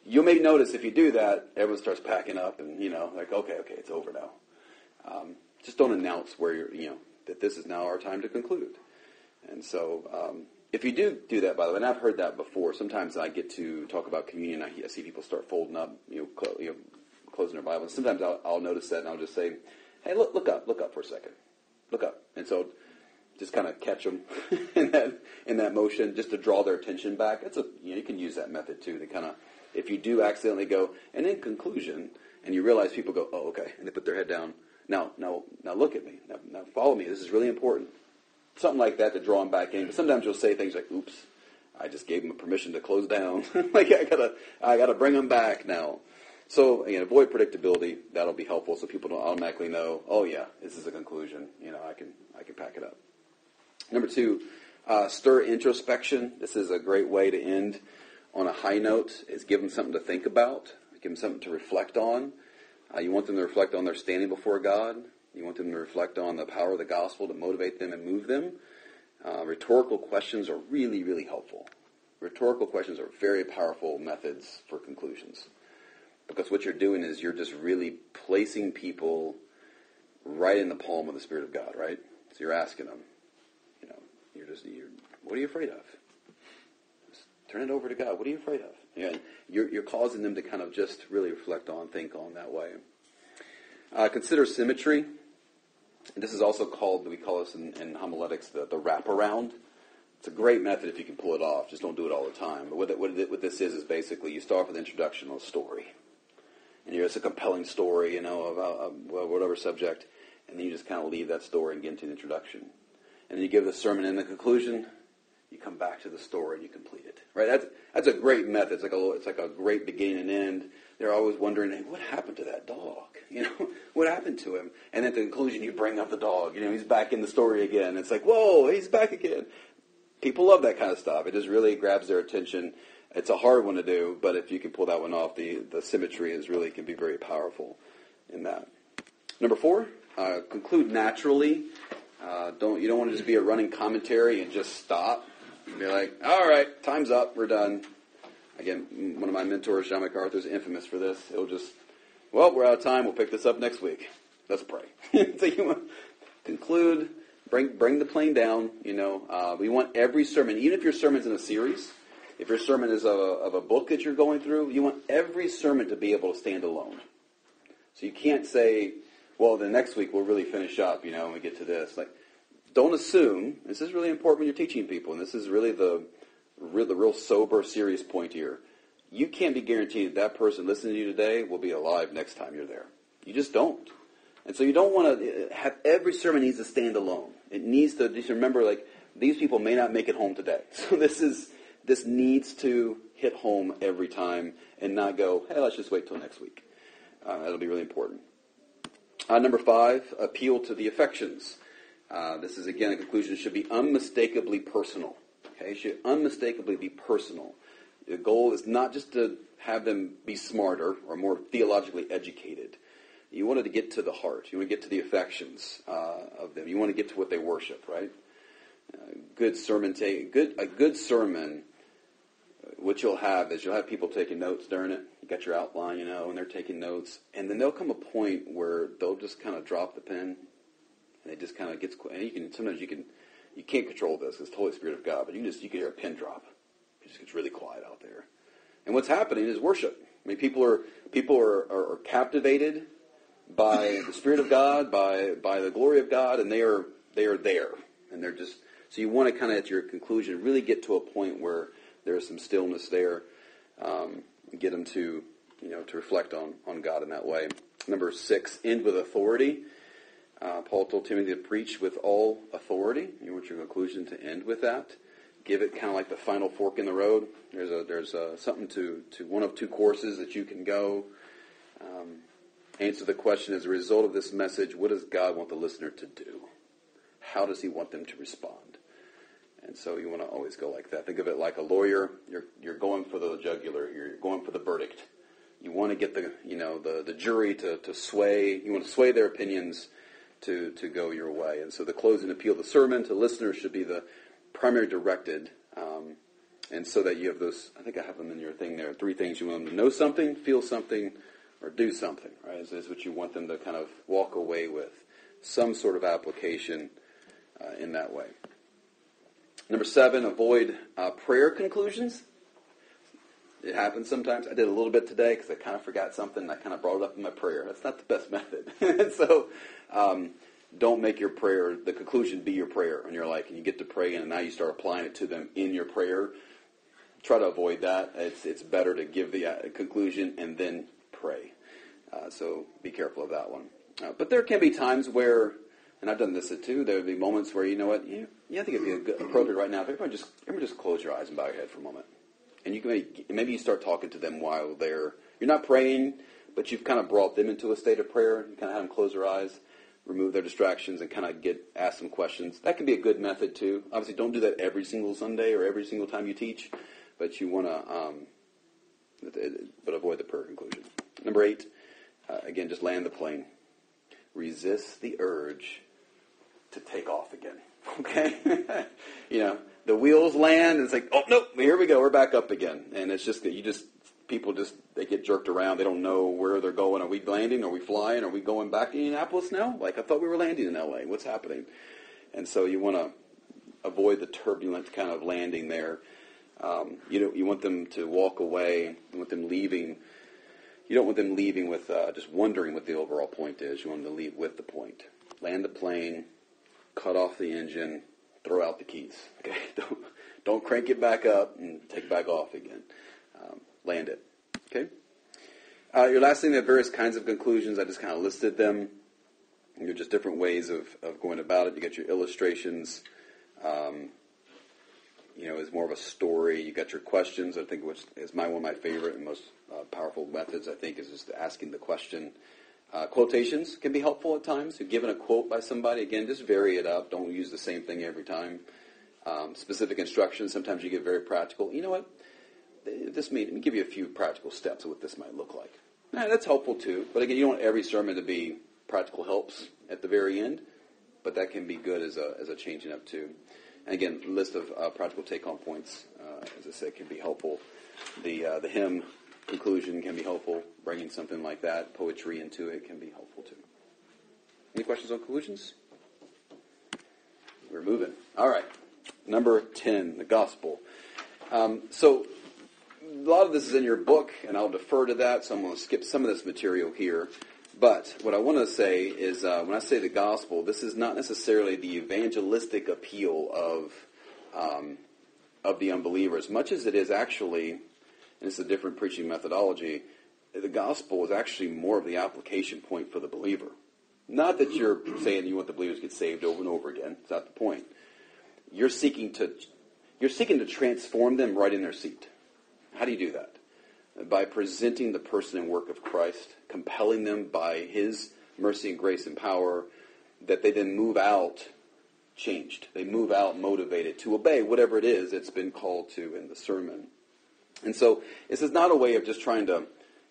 you may notice if you do that, everyone starts packing up and, you know, like, okay, okay, it's over now. Um, just don't announce where you're, you know, that this is now our time to conclude. And so um, if you do do that, by the way, and I've heard that before, sometimes I get to talk about communion, I see people start folding up, you know, clo- you know closing their Bible. And sometimes I'll, I'll notice that and I'll just say, hey, look, look up, look up for a second. Look up. And so just kind of catch them *laughs* in that in that motion, just to draw their attention back. It's a you, know, you can use that method too to kind of if you do accidentally go, and in conclusion, and you realize people go, oh okay, and they put their head down. Now, now, now look at me. Now, now follow me. This is really important. Something like that to draw them back in. But sometimes you'll say things like, oops, I just gave them a permission to close down. *laughs* like I gotta, I gotta bring them back now. So again, avoid predictability. That'll be helpful, so people don't automatically know. Oh yeah, this is a conclusion. You know, I can, I can pack it up. Number two, uh, stir introspection. This is a great way to end on a high note. Is give them something to think about, give them something to reflect on. Uh, you want them to reflect on their standing before God. You want them to reflect on the power of the gospel to motivate them and move them. Uh, rhetorical questions are really, really helpful. Rhetorical questions are very powerful methods for conclusions. Because what you're doing is you're just really placing people right in the palm of the Spirit of God, right? So you're asking them, you know, you're just, you're, what are you afraid of? Just turn it over to God. What are you afraid of? Yeah, you're, you're causing them to kind of just really reflect on, think on that way. Uh, consider symmetry. This is also called, we call this in, in homiletics, the, the wraparound. It's a great method if you can pull it off. Just don't do it all the time. But what, what, what this is is basically you start with an introduction of a story, and it's a compelling story, you know, of, whatever subject, and then you just kind of leave that story and get into an introduction and then you give the sermon in the conclusion, you come back to the story and you complete it. Right? That's that's a great method. It's like a it's like a great beginning and end. They're always wondering, hey, what happened to that dog? *laughs* You know, what happened to him? And at the conclusion, you bring up the dog. You know, he's back in the story again. It's like, whoa, he's back again. People love that kind of stuff. It just really grabs their attention. It's a hard one to do, but if you can pull that one off, the the symmetry is really can be very powerful in that. Number four, uh, conclude naturally. Uh, don't you don't want to just be a running commentary and just stop. Be like, all right, time's up, we're done. Again, one of my mentors, John MacArthur, is infamous for this. He'll just, well, we're out of time. We'll pick this up next week. Let's pray. *laughs* so you want to conclude, bring bring the plane down. You know, uh, we want every sermon, even if your sermon's in a series, if your sermon is of a, of a book that you're going through, you want every sermon to be able to stand alone. So you can't say, well, the next week we'll really finish up, you know, when we get to this. Like, don't assume, this is really important when you're teaching people, and this is really the, the real sober, serious point here. You can't be guaranteed that that person listening to you today will be alive next time you're there. You just don't. And so you don't want to have, every sermon needs to stand alone. It needs to, just remember, like, these people may not make it home today. *laughs* So this is, this needs to hit home every time and not go, hey, let's just wait till next week. Uh, that'll be really important. Uh, number five, appeal to the affections. Uh, this is again a conclusion. Should be unmistakably personal. Okay, it should unmistakably be personal. The goal is not just to have them be smarter or more theologically educated. You wanted to get to the heart. You want to get to the affections uh, of them. You want to get to what they worship, right? Uh, good sermon take good a good sermon. What you'll have is you'll have people taking notes during it You got your outline, you know, and they're taking notes, and then there'll come a point where they'll just kind of drop the pen, and it just kind of gets. And you can sometimes you can you can't control this. It's the Holy Spirit of God, but you just you can hear a pin drop. It just gets really quiet out there, and what's happening is worship. I mean, people are people are, are, are captivated by the Spirit of God, by by the glory of God, and they are they are there, and they're just. So you want to kind of at your conclusion really get to a point where there's some stillness there. Um, get them to, you know, to reflect on, on God in that way. Number six, end with authority. Uh, Paul told Timothy to preach with all authority. You want your conclusion to end with that. Give it kind of like the final fork in the road. There's a there's a, something to, to one of two courses that you can go. Um, answer the question as a result of this message, what does God want the listener to do? How does he want them to respond? And so you want to always go like that. Think of it like a lawyer. You're, you're going for the jugular. You're going for the verdict. You want to get the, you know, the, the jury to, to sway. You want to sway their opinions to, to go your way. And so the closing appeal, the sermon to listeners should be the primary directed. Um, and so that you have those, I think I have them in your thing there, three things. You want them to know something, feel something, or do something, right? Is, is what you want them to kind of walk away with. Some sort of application uh, in that way. Number seven, avoid uh, prayer conclusions. It happens sometimes. I did a little bit today because I kind of forgot something. And I kind of brought it up in my prayer. That's not the best *laughs* method. *laughs* so um, don't make your prayer, the conclusion be your prayer in your life. And you get to pray and now you start applying it to them in your prayer. Try to avoid that. It's, it's better to give the uh, conclusion and then pray. Uh, so be careful of that one. Uh, but there can be times where and I've done this too. There would be moments where you know what, you, I think it'd be good, appropriate right now. If everyone just everyone just close your eyes and bow your head for a moment, and you can maybe, maybe you start talking to them while they're you're not praying, but you've kind of brought them into a state of prayer. You kind of have them close their eyes, remove their distractions, and kind of get ask some questions. That can be a good method too. Obviously, don't do that every single Sunday or every single time you teach, but you want to, um, but avoid the prayer conclusion. Number eight, uh, again, just land the plane. Resist the urge to take off again. *laughs* Okay? *laughs* you know, the wheels land and it's like, oh no, here we go, we're back up again. And it's just that you just people just they get jerked around. They don't know where they're going. Are we landing? Are we flying? Are we going back to Indianapolis now? Like I thought we were landing in LA. What's happening? And so you want to avoid the turbulent kind of landing there. Um, you know, you want them to walk away. You want them leaving. You don't want them leaving with uh, just wondering what the overall point is. You want them to leave with the point. Land the plane, cut off the engine, throw out the keys. Okay, *laughs* don't don't crank it back up and take back off again. Um, land it. Okay. Uh, your last thing, they have various kinds of conclusions. I just kind of listed them. They're just different ways of, of going about it. You get your illustrations. Um, you know, is more of a story. You got your questions. I think which is my one of my favorite and most uh, powerful methods. I think is just asking the question. Uh, quotations can be helpful at times. If given a quote by somebody, again, just vary it up. Don't use the same thing every time. Um, specific instructions. Sometimes you get very practical. You know what? This may, let me give you a few practical steps of what this might look like. Now, that's helpful too. But again, you don't want every sermon to be practical helps at the very end. But that can be good as a as a changing up too. And again, list of uh, practical take-home points, uh, as I said, can be helpful. The uh, the hymn conclusion can be helpful. Bringing something like that, poetry into it, can be helpful too. Any questions on conclusions? We're moving. All right. Number 10, the gospel. Um, so, a lot of this is in your book, and I'll defer to that, so I'm going to skip some of this material here. But what I want to say is uh, when I say the gospel, this is not necessarily the evangelistic appeal of, um, of the unbeliever, as much as it is actually, and it's a different preaching methodology, the gospel is actually more of the application point for the believer. Not that you're saying you want the believers to get saved over and over again. It's not the point. You're seeking to you're seeking to transform them right in their seat. How do you do that? By presenting the person and work of Christ, compelling them by his mercy and grace and power, that they then move out changed. They move out motivated to obey whatever it is that's been called to in the sermon. And so this is not a way of just trying to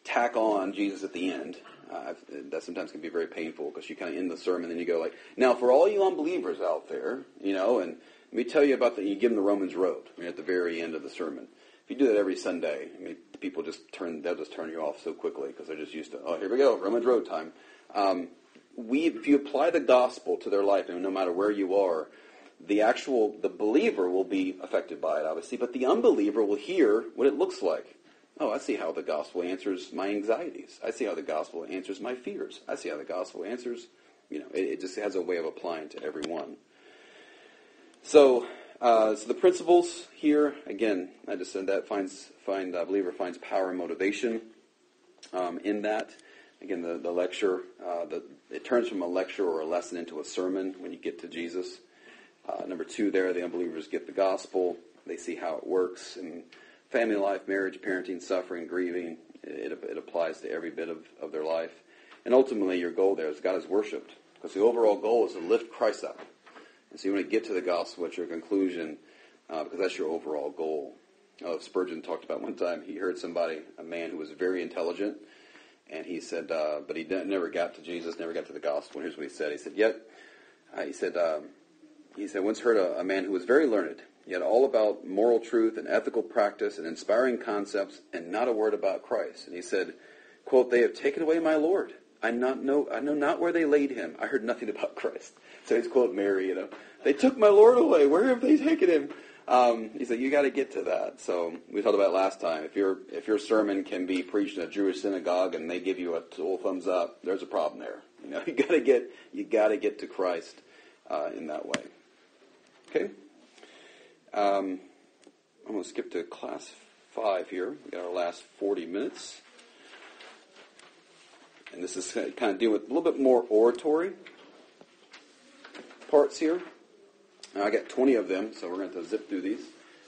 tack on Jesus at the end. Uh, that sometimes can be very painful because you kind of end the sermon and then you go like, now for all you unbelievers out there, you know, and let me tell you about the, you give them the Romans road I mean, at the very end of the sermon. If you do that every Sunday, I mean, people just turn, they'll just turn you off so quickly because they're just used to, oh, here we go, Romans road time. Um, we, if you apply the gospel to their life, and no matter where you are, the actual, the believer will be affected by it, obviously, but the unbeliever will hear what it looks like. Oh, I see how the gospel answers my anxieties. I see how the gospel answers my fears. I see how the gospel answers, you know, it, it just has a way of applying to everyone. So, uh, so the principles here, again, I just said that finds, find, uh, believer finds power and motivation um, in that. Again, the, the lecture, uh, the, it turns from a lecture or a lesson into a sermon when you get to Jesus. Uh, number two, there, the unbelievers get the gospel. They see how it works in family life, marriage, parenting, suffering, grieving. It, it, applies to every bit of, of their life. And ultimately, your goal there is God is worshipped. Because the overall goal is to lift Christ up. And so you want to get to the gospel at your conclusion, uh, because that's your overall goal. Oh, Spurgeon talked about one time, he heard somebody, a man who was very intelligent, and he said, uh, but he never got to Jesus, never got to the gospel. And here's what he said. He said, yet, uh, he said, um, he said, once heard a, a man who was very learned, yet all about moral truth and ethical practice and inspiring concepts, and not a word about Christ. And he said, quote, they have taken away my Lord. I not know I know not where they laid him. I heard nothing about Christ. *laughs* So he's quoting Mary, you know. They took my Lord away. Where have they taken him? Um, he said, you got to get to that. So we talked about last time. If your if your sermon can be preached in a Jewish synagogue and they give you a total thumbs up, there's a problem there. You know, *laughs* you got to get you got to get to Christ uh, in that way. Okay. Um, I'm going to skip to class five here. We got our last 40 minutes. And this is kind of dealing with a little bit more oratory parts here. Now, I got 20 of them, so we're going to zip through these.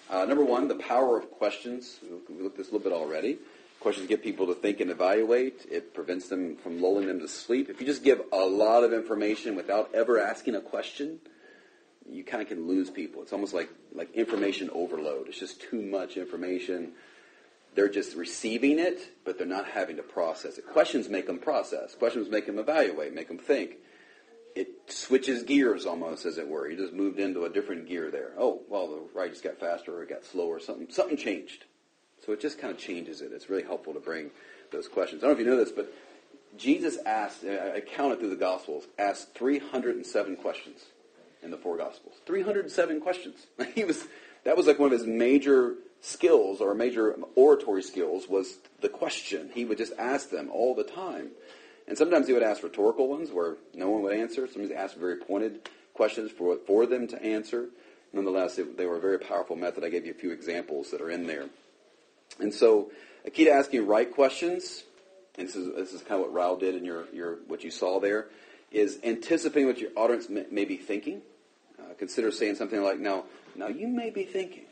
Uh, number one, the power of questions. We looked at this a little bit already. Questions get people to think and evaluate. It prevents them from lulling them to sleep. If you just give a lot of information without ever asking a question, you kind of can lose people. It's almost like, like information overload. It's just too much information. They're just receiving it, but they're not having to process it. Questions make them process. Questions make them evaluate, make them think it switches gears almost, as it were. You just moved into a different gear there. Oh, well, the ride just got faster or it got slower. Something something changed. So it just kind of changes it. It's really helpful to bring those questions. I don't know if you know this, but Jesus asked, I counted through the Gospels, asked 307 questions in the four Gospels. 307 questions. *laughs* He was that was like one of his major skills or major oratory skills was the question. He would just ask them all the time. And sometimes he would ask rhetorical ones where no one would answer. Sometimes he asked very pointed questions for, for them to answer. Nonetheless, it, they were a very powerful method. I gave you a few examples that are in there. And so, a key to asking right questions, and this is, this is kind of what Raul did in your, your what you saw there, is anticipating what your audience may, may be thinking. Uh, consider saying something like, "Now, now you may be thinking,"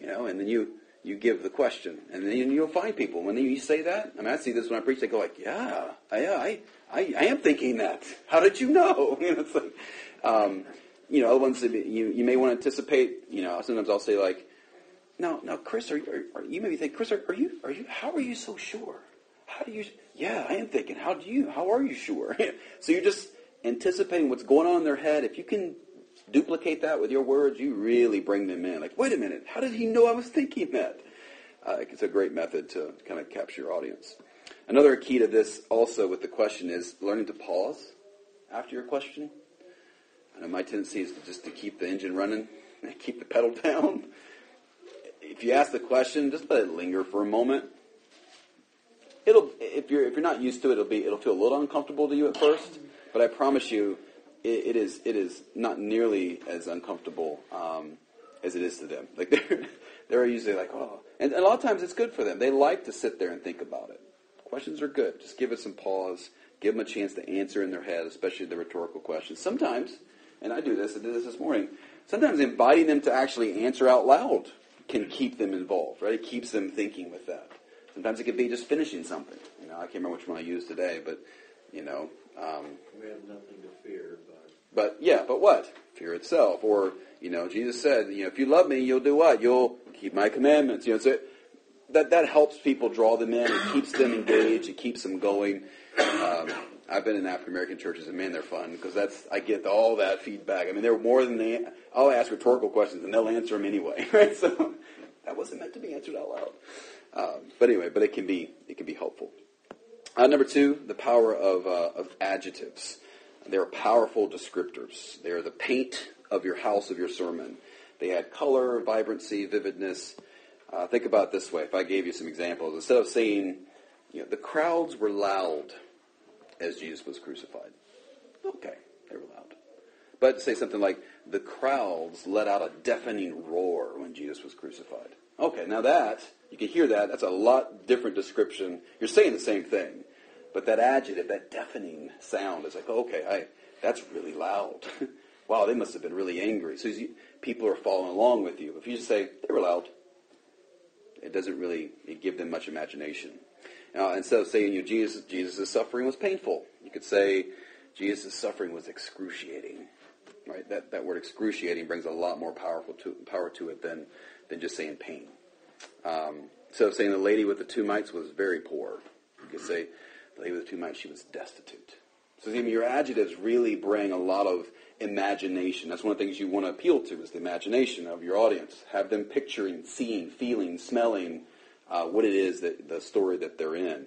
you know, and then you you give the question, and then you'll find people when you say that. I mean, I see this when I preach. They go like, "Yeah, yeah, I, I, I am thinking that. How did you know?" *laughs* You know, it's like, um, you know, other ones that you you may want to anticipate. You know, sometimes I'll say like, "No, no, Chris, are you, are you maybe think, Chris, are, are you, are you, how are you so sure? How do you? Yeah, I am thinking. How do you? How are you sure? *laughs* so you're just anticipating what's going on in their head. If you can duplicate that with your words, you really bring them in. Like, wait a minute, how did he know I was thinking that? Uh, it's a great method to kind of capture your audience. Another key to this also with the question is learning to pause after your question. I know my tendency is just to keep the engine running *laughs* and keep the pedal down. If you ask the question, just let it linger for a moment. It'll if you're if you're not used to it, it'll be it'll feel a little uncomfortable to you at first. But I promise you, it, it is it is not nearly as uncomfortable um, as it is to them. Like *laughs* they're they're usually like, oh, and, a lot of times it's good for them. They like to sit there and think about it. Questions are good. Just give it some pause. Give them a chance to answer in their head, especially the rhetorical questions. Sometimes, and I do this. I did this this morning. Sometimes inviting them to actually answer out loud can keep them involved. Right? It keeps them thinking with that. Sometimes it could be just finishing something. You know, I can't remember which one I used today, but you know. Um, we have nothing to fear. But But yeah, but what? Fear itself. Or, you know, Jesus said, you know, if you love me, you'll do what? You'll keep my commandments. You know, so that, that helps people draw them in. It keeps them engaged. It keeps them going. Um, I've been in African American churches, and man, they're fun because that's I get all that feedback. I mean, they're more than they. I'll ask rhetorical questions, and they'll answer them anyway, *laughs* right? So that wasn't meant to be answered out loud. Um, but anyway, but it can be it can be helpful. Uh, number two, the power of uh, of adjectives. They are powerful descriptors. They are the paint of your house of your sermon. They add color, vibrancy, vividness. Uh, think about this way. If I gave you some examples, instead of saying, you know, the crowds were loud as Jesus was crucified. Okay, they were loud. But say something like, the crowds let out a deafening roar when Jesus was crucified. Okay, now that, you can hear that. That's a lot different description. You're saying the same thing But that adjective, that deafening sound, is like, okay, I, that's really loud. *laughs* wow, they must have been really angry. So you, people are following along with you. If you just say, they were loud, it doesn't really give them much imagination. Uh, now, instead of saying, you know, Jesus, Jesus' suffering was painful, you could say, Jesus' suffering was excruciating. Right? That, that word excruciating brings a lot more powerful to, power to it than, than just saying pain. Um, so saying the lady with the two mites was very poor. You could say the lady with the two mites, she was destitute. So even your adjectives really bring a lot of imagination. That's one of the things you want to appeal to is the imagination of your audience. Have them picturing, seeing, feeling, smelling uh, what it is that the story that they're in.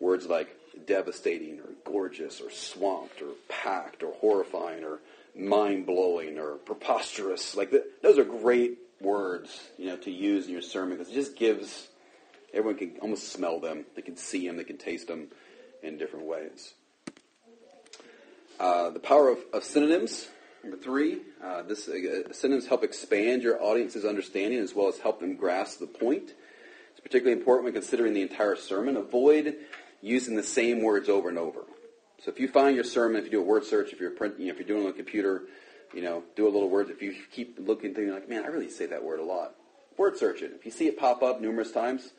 Words like devastating or gorgeous or swamped or packed or horrifying or mind blowing or preposterous. Like the, those are great words, you know, to use in your sermon because it just gives everyone can almost smell them. They can see them. They can taste them in different ways. Uh, the power of, of, synonyms. Number three, uh, this uh, synonyms help expand your audience's understanding as well as help them grasp the point. It's particularly important when considering the entire sermon. Avoid using the same words over and over. So if you find your sermon, if you do a word search, if you're print, you know, if you're doing it on a computer, you know, do a little word. If you keep looking through, you're like, man, I really say that word a lot. Word search it. If you see it pop up numerous times,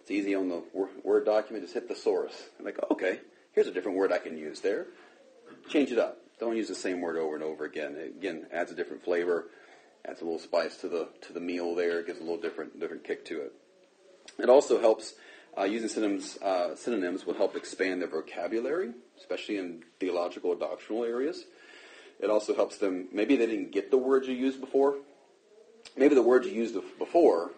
it's easy on the Word document. Just hit thesaurus. I'm like, okay, here's a different word I can use there. Change it up. Don't use the same word over and over again. It, again, adds a different flavor, adds a little spice to the to the meal there. It gives a little different different kick to it. It also helps uh, using synonyms, uh, synonyms will help expand their vocabulary, especially in theological or doctrinal areas. It also helps them, maybe they didn't get the words you used before. Maybe the words you used before,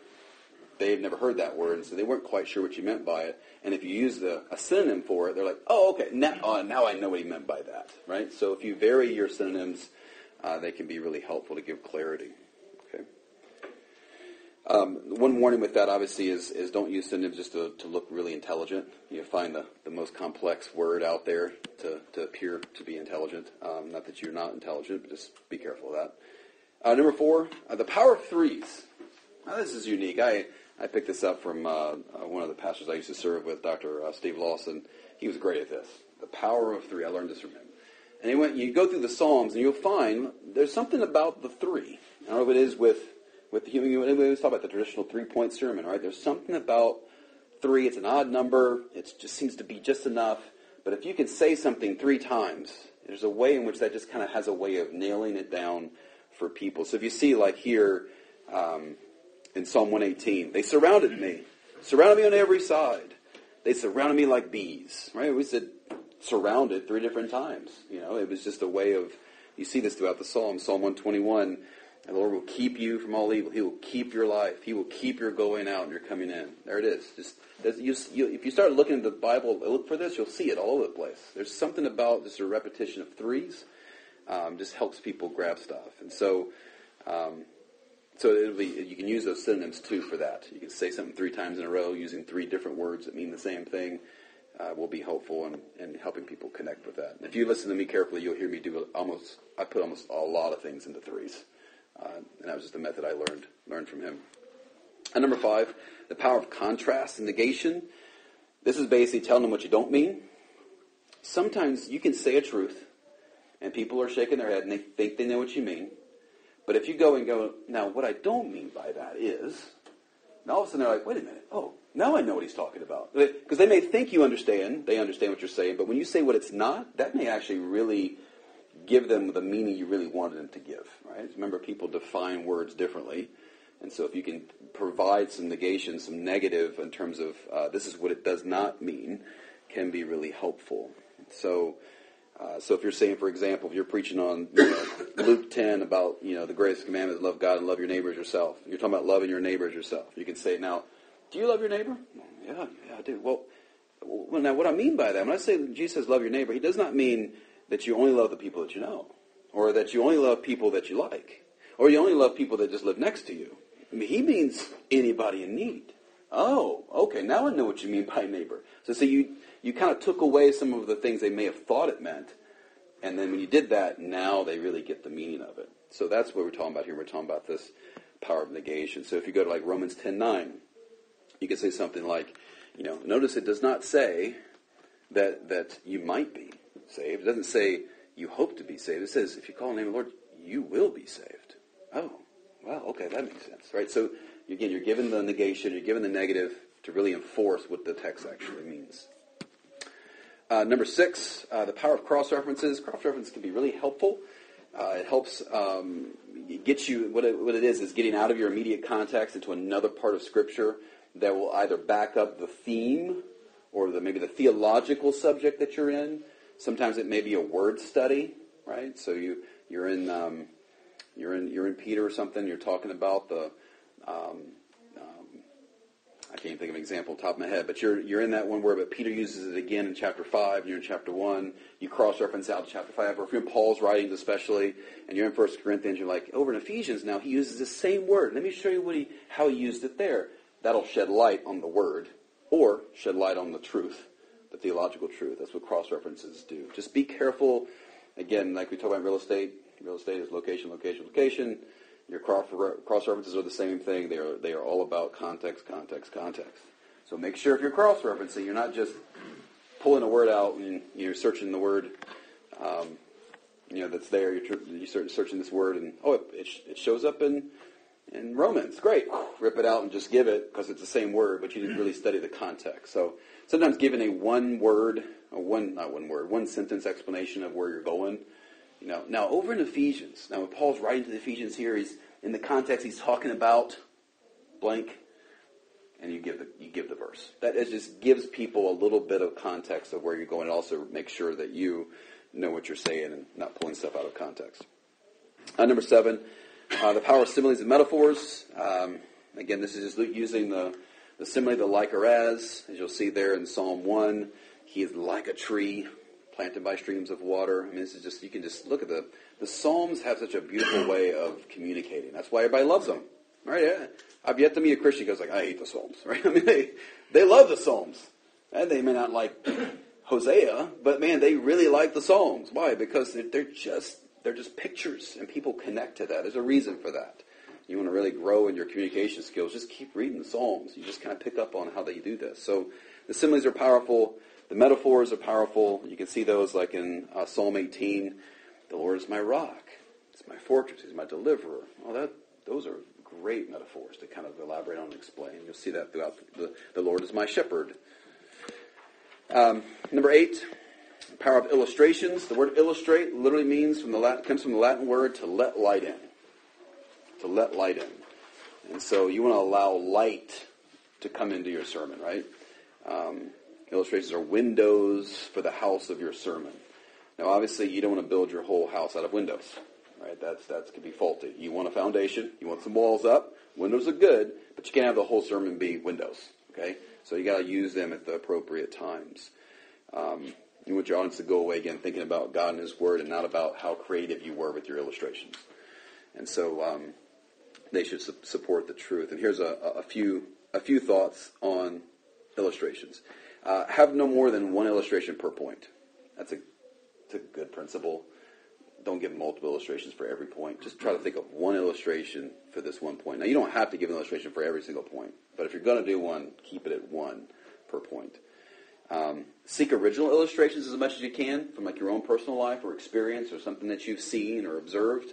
they've never heard that word, and so they weren't quite sure what you meant by it. And if you use the, a synonym for it, they're like, oh, okay, now, uh, now I know what he meant by that, right? So if you vary your synonyms, uh, they can be really helpful to give clarity. Um, one warning with that, obviously, is, is don't use synonyms just to, to look really intelligent. You find the, the most complex word out there to, to appear to be intelligent. Um, not that you're not intelligent, but just be careful of that. Uh, number four, uh, the power of threes. Now, this is unique. I, I picked this up from uh, uh one of the pastors I used to serve with, Dr. Uh, Steve Lawson. He was great at this. The power of three. I learned this from him. And he went, you go through the Psalms, and you'll find there's something about the three. I don't know if it is with with the human, we always talk about the traditional three-point sermon, right? There's something about three. It's an odd number. It just seems to be just enough. But if you can say something three times, there's a way in which that just kind of has a way of nailing it down for people. So if you see, like here um, in Psalm 118, they surrounded me, surrounded me on every side. They surrounded me like bees, right? We said surrounded three different times. You know, it was just a way of. You see this throughout the Psalm. Psalm 121 and the Lord will keep you from all evil. He will keep your life. He will keep your going out and your coming in. There it is. Just you, you, if you start looking at the Bible, look for this, you'll see it all over the place. There's something about just a repetition of threes, um, just helps people grab stuff. And so, um, so it'll be, you can use those synonyms too for that. You can say something three times in a row using three different words that mean the same thing. Uh, will be helpful in, in helping people connect with that. If you listen to me carefully, you'll hear me do almost. I put almost a lot of things into threes. Uh, and that was just a method I learned learned from him. And number five, the power of contrast and negation. This is basically telling them what you don't mean. Sometimes you can say a truth, and people are shaking their head and they think they know what you mean. But if you go and go, now what I don't mean by that is, and all of a sudden they're like, wait a minute, oh, now I know what he's talking about. Because they may think you understand, they understand what you're saying, but when you say what it's not, that may actually really give them the meaning you really wanted them to give, right? Remember, people define words differently. And so if you can provide some negation, some negative in terms of uh, this is what it does not mean, can be really helpful. So, uh, so if you're saying, for example, if you're preaching on you know, Luke 10 about you know the greatest commandment is love God and love your neighbor as yourself, you're talking about loving your neighbor as yourself. You can say, now, do you love your neighbor? Yeah, yeah, I do. Well, well, now what I mean by that, when I say Jesus says love your neighbor, he does not mean that you only love the people that you know, or that you only love people that you like, or you only love people that just live next to you. I mean, he means anybody in need. Oh, okay, now I know what you mean by neighbor. So, see, you, you kind of took away some of the things they may have thought it meant, and then when you did that, now they really get the meaning of it. So that's what we're talking about here. We're talking about this power of negation. So if you go to like Romans 10.9, you can say something like, you know, notice it does not say that that you might be saved. It doesn't say you hope to be saved. It says if you call the name of the Lord, you will be saved. Oh, well, okay, that makes sense, right? So again, you're given the negation, you're given the negative to really enforce what the text actually means. Uh, number six, uh, the power of cross references. Cross references can be really helpful. Uh, it helps um, get you what it, what it is is getting out of your immediate context into another part of Scripture that will either back up the theme or the, maybe the theological subject that you're in. Sometimes it may be a word study, right? So you you're in um, you're in you're in Peter or something. You're talking about the um, I can't think of an example top of my head, but you're you're in that one where but Peter uses it again in chapter five, you're in chapter one. You cross reference out to chapter five, or if you're in Paul's writings especially, and you're in First Corinthians, you're like over in Ephesians now he uses the same word. Let me show you what he how he used it there. That'll shed light on the word, or shed light on the truth, the theological truth. That's what cross references do. Just be careful. Again, like we talk about real estate. Real estate is location, location, location. Your cross references are the same thing. They are, they are all about context, context, context. So make sure if you're cross referencing, you're not just pulling a word out and you're searching the word, um, you know, that's there. You're, you start searching this word and, oh, it, it shows up in, in Romans. Great. Rip it out and just give it because it's the same word, but you didn't really study the context. So sometimes giving a one word, a one, not one word, one sentence explanation of where you're going you know, now over in Ephesians, now when Paul's writing to the Ephesians here, he's in the context he's talking about blank, and you give the you give the verse. That just gives people a little bit of context of where you're going, and also make sure that you know what you're saying and not pulling stuff out of context. Uh, number seven, uh, the power of similes and metaphors. Um, again, this is just using the the simile, the like or as, as you'll see there in Psalm one. He is like a tree planted by streams of water. I mean, this is just, you can just look at the, the Psalms have such a beautiful way of communicating. That's why everybody loves them, right? Yeah. I've yet to meet a Christian who goes like, I hate the Psalms, *laughs* right? I mean, they, they love the Psalms. And they may not like *clears throat* Hosea, but man, they really like the Psalms. Why? Because they're just, they're just pictures and people connect to that. There's a reason for that. You want to really grow in your communication skills, just keep reading the Psalms. You just kind of pick up on how they do this. So the similes are powerful. The metaphors are powerful. You can see those like in uh, Psalm 18. The Lord is my rock. It's my fortress. He's my deliverer. Well, that, those are great metaphors to kind of elaborate on and explain. You'll see that throughout the, the Lord is my shepherd. Um, number eight, power of illustrations. The word illustrate literally means from the Latin, comes from the Latin word to let light in. To let light in. And so you want to allow light to come into your sermon, right? Um, Illustrations are windows for the house of your sermon. Now, obviously, you don't want to build your whole house out of windows, right? That's that could be faulty. You want a foundation, you want some walls up. Windows are good, but you can't have the whole sermon be windows. Okay, so you got to use them at the appropriate times. Um, you want your audience to go away again thinking about God and His Word, and not about how creative you were with your illustrations. And so um, they should su- support the truth. And here's a, a few a few thoughts on illustrations. Uh, have no more than one illustration per point. That's a, that's a good principle. Don't give multiple illustrations for every point. Just try to think of one illustration for this one point. Now, you don't have to give an illustration for every single point, but if you're going to do one, keep it at one per point. Um, seek original illustrations as much as you can from like your own personal life or experience or something that you've seen or observed.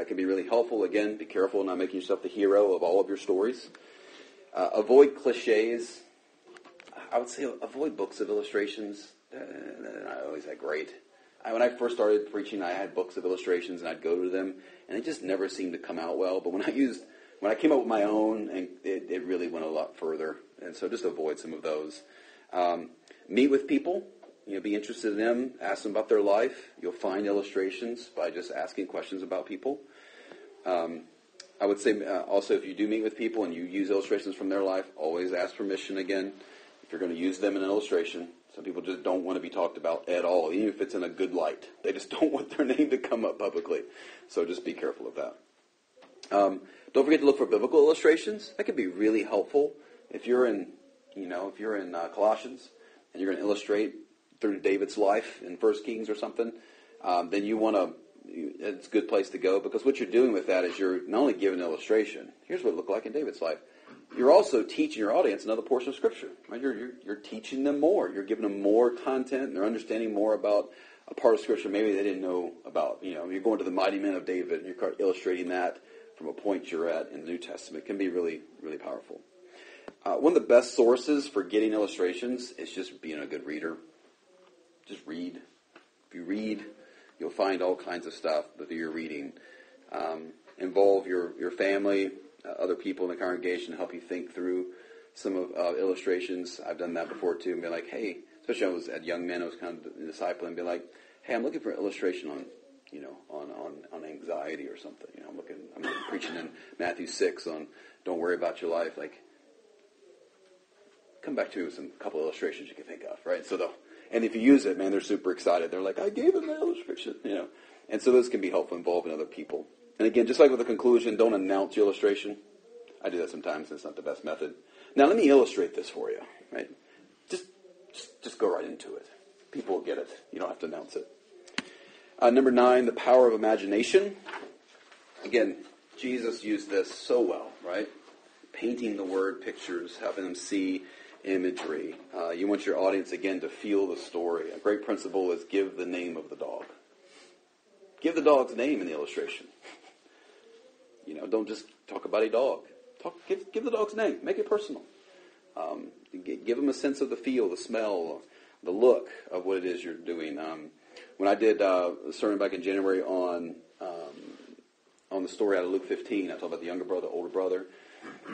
That can be really helpful. Again, be careful not making yourself the hero of all of your stories. Uh, avoid cliches. I would say avoid books of illustrations. They're not always that great. I, when I first started preaching, I had books of illustrations, and I'd go to them, and it just never seemed to come out well. But when I used, when I came up with my own, and it, it really went a lot further. And so, just avoid some of those. Um, meet with people. You know, be interested in them. Ask them about their life. You'll find illustrations by just asking questions about people. Um, I would say uh, also, if you do meet with people and you use illustrations from their life, always ask permission again if you're going to use them in an illustration, some people just don't want to be talked about at all, even if it's in a good light. *laughs* They just don't want their name to come up publicly. So just be careful of that. Um, don't forget to look for biblical illustrations. That can be really helpful if you're in, you know, if you're in uh, Colossians and you're going to illustrate through David's life in First Kings or something. Um, then you want to. It's a good place to go because what you're doing with that is you're not only giving an illustration. Here's what it looked like in David's life you're also teaching your audience another portion of Scripture. Right? You're, you're, you're teaching them more. You're giving them more content, and they're understanding more about a part of Scripture maybe they didn't know about. You know, you're going to the mighty men of David, and you're illustrating that from a point you're at in the New Testament. It can be really, really powerful. Uh, one of the best sources for getting illustrations is just being a good reader. Just read. If you read, you'll find all kinds of stuff that you're reading. Um, involve your, your family, uh, other people in the congregation, help you think through some of uh, illustrations. I've done that before too, and be like, hey, especially when I was at young men, I was kind of discipling, and be like, hey, I'm looking for an illustration on, you know, on, on, on anxiety or something. You know, I'm looking, I'm preaching in Matthew six on don't worry about your life. Like, come back to me with some couple illustrations you can think of, right? So they'll, and if you use it, man, they're super excited. They're like, I gave them the illustration, you know. And so those can be helpful involving other people. And again, just like with the conclusion, don't announce your illustration. I do that sometimes. It's not the best method. Now let me illustrate this for you, right? Just, just, just go right into it. People will get it. You don't have to announce it. Uh, number nine, the power of imagination. Again, Jesus used this so well, right? Painting the word pictures, having them see imagery. Uh, you want your audience, again, to feel the story. A great principle is give the name of the dog. Give the dog's name in the illustration. *laughs* You know, don't just talk about a dog. Talk, give, give the dog's name. Make it personal. Um, give them a sense of the feel, the smell, the look of what it is you're doing. Um, when I did uh, a sermon back in January on um, on the story out of Luke 15, I talked about the younger brother, older brother.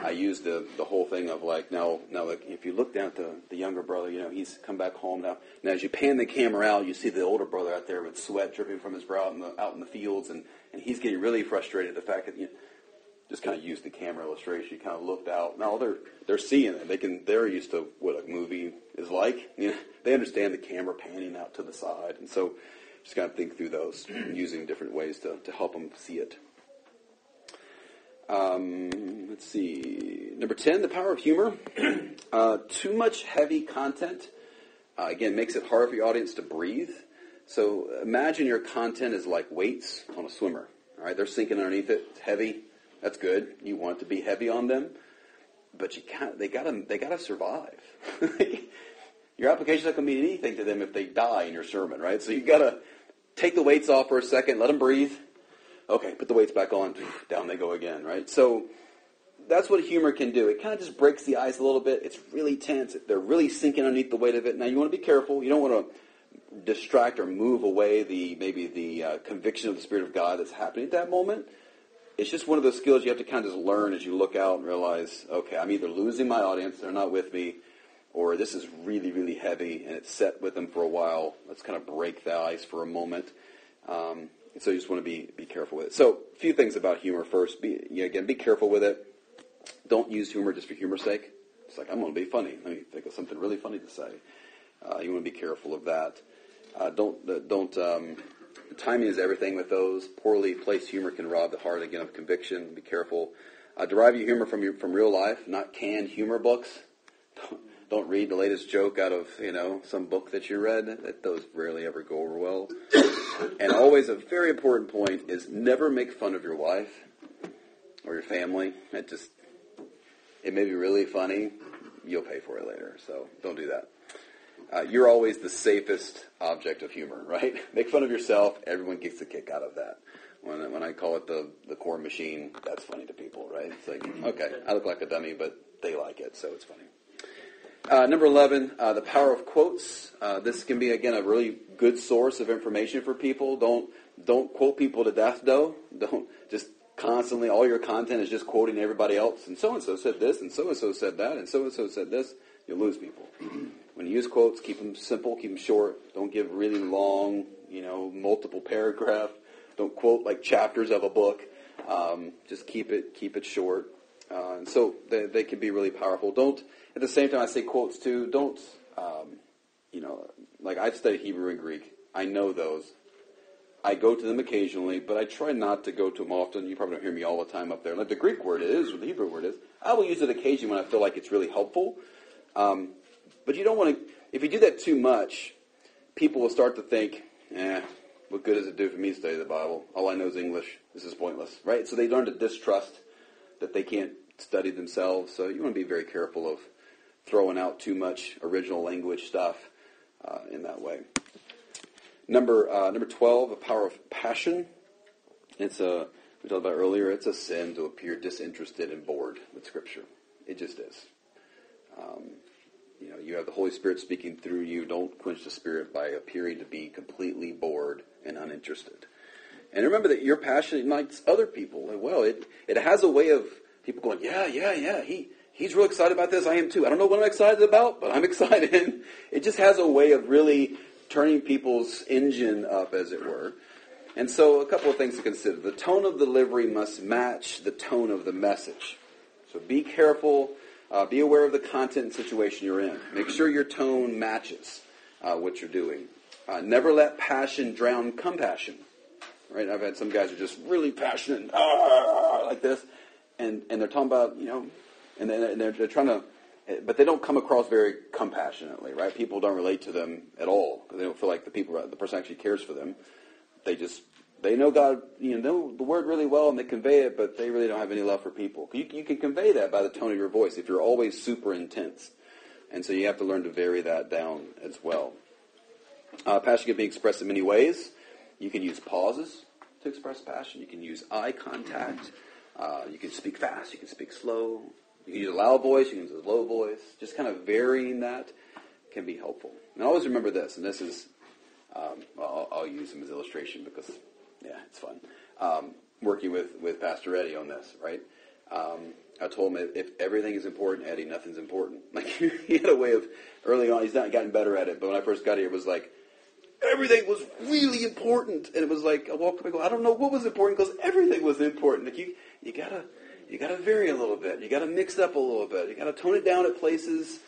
I used the the whole thing of like now now like if you look down at the the younger brother, you know he's come back home now. Now as you pan the camera out, you see the older brother out there with sweat dripping from his brow out in the out in the fields, and and he's getting really frustrated. The fact that you know, just kind of used the camera illustration. You kind of looked out. Now they're they're seeing it. They can they're used to what a movie is like. *laughs* You know, they understand the camera panning out to the side, and so just kind of think through those, *clears throat* using different ways to to help them see it. Um, let's see. Number 10, the power of humor. *clears throat* uh, too much heavy content, uh, again, makes it hard for your audience to breathe. So imagine your content is like weights on a swimmer. All right, they're sinking underneath it. It's heavy. That's good. You want to be heavy on them, but you can't. They gotta. They gotta survive. *laughs* your application's not gonna mean anything to them if they die in your sermon, right? So you gotta take the weights off for a second, let them breathe, Okay, put the weights back on. Down they go again, right? So that's what humor can do. It kind of just breaks the ice a little bit. It's really tense. They're really sinking underneath the weight of it. Now you want to be careful. You don't want to distract or move away the maybe the uh, conviction of the Spirit of God that's happening at that moment. It's just one of those skills you have to kind of just learn as you look out and realize, okay, I'm either losing my audience, they're not with me, or this is really, really heavy and it's set with them for a while. Let's kind of break the ice for a moment. Um, so you just want to be, be careful with it. So a few things about humor first. Be, you know, again, be careful with it. Don't use humor just for humor's sake. It's like, I'm going to be funny. Let me think of something really funny to say. Uh, you want to be careful of that. Uh, don't, uh, don't, um, timing is everything with those. Poorly placed humor can rob the heart again of conviction. Be careful. Uh, derive your humor from your, from real life, not canned humor books. *laughs* Don't, don't read the latest joke out of you know some book that you read. That those rarely ever go over well. and always a very important point is never make fun of your wife or your family. It just it may be really funny. You'll pay for it later, so don't do that. Uh, you're always the safest object of humor, *laughs* right? Make fun of yourself. Everyone gets a kick out of that. When, when I call it the, the core machine, that's funny to people, right? It's like, okay, I look like a dummy, but they like it, so it's funny. Uh, number 11, uh, the power of quotes. Uh, this can be, again, a really good source of information for people. Don't, don't quote people to death, though. *laughs* Don't just constantly, all your content is just quoting everybody else. And so-and-so said this, and so-and-so said that, and so-and-so said this. You'll lose people. *clears throat* when you use quotes, keep them simple, keep them short. Don't give really long, you know, multiple paragraph. Don't quote like chapters of a book. Um, just keep it, keep it short. Uh, and so they, they can be really powerful. Don't at the same time, I say quotes too. Don't, um, you know, like I've studied Hebrew and Greek. I know those. I go to them occasionally, but I try not to go to them often. You probably don't hear me all the time up there. Like the Greek word is, or the Hebrew word is. I will use it occasionally when I feel like it's really helpful. Um, but you don't want to, if you do that too much, people will start to think, eh, what good does it do for me to study the Bible? All I know is English. This is pointless, right? So they learn to distrust that they can't study themselves. So you want to be very careful of throwing out too much original language stuff uh, in that way. Number uh, number twelve, a power of passion. It's a we talked about earlier. It's a sin to appear disinterested and bored with Scripture. It just is. Um, you know, you have the Holy Spirit speaking through you. Don't quench the Spirit by appearing to be completely bored and uninterested. And remember that your passion ignites other people well. It it has a way of people going, yeah, yeah, yeah. He he's real excited about this. I am too. I don't know what I'm excited about, but I'm *laughs* excited. it just has a way of really turning people's engine up, as it were. And so, a couple of things to consider. The tone of delivery must match the tone of the message. So, be careful. Uh, be aware of the content and situation you're in. Make sure your tone matches uh, what you're doing. Uh, never let passion drown compassion. Right? I've had some guys who are just really passionate, ah, like this, and and they're talking about you know, and, they're, they're trying to but they don't come across very compassionately, right? People don't relate to them at all because they don't feel like the people, the person actually cares for them. They just they know God, you know, the word really well and they convey it, but they really don't have any love for people. You, you can convey that by the tone of your voice if you're always super intense, and so you have to learn to vary that down as well. Uh, passion can be expressed in many ways. You can use pauses to express passion. You can use eye contact. Uh, you can speak fast. You can speak slow. You can use a loud voice, you can use a low voice. Just kind of varying that can be helpful. And always remember this, and this is, um, I'll, I'll, use them as illustration because, yeah, it's fun. Um, working with, with Pastor Eddie on this, right? Um, I told him if everything is important, Eddie, nothing's important. *laughs* Like he had a way of early on. He's not gotten better at it, but when I first got here, it was like everything was really important, and it was like I walked up and go, I don't know what was important because everything was important. Like you, you gotta you got to vary a little bit. You got to mix up a little bit. You got to tone it down at places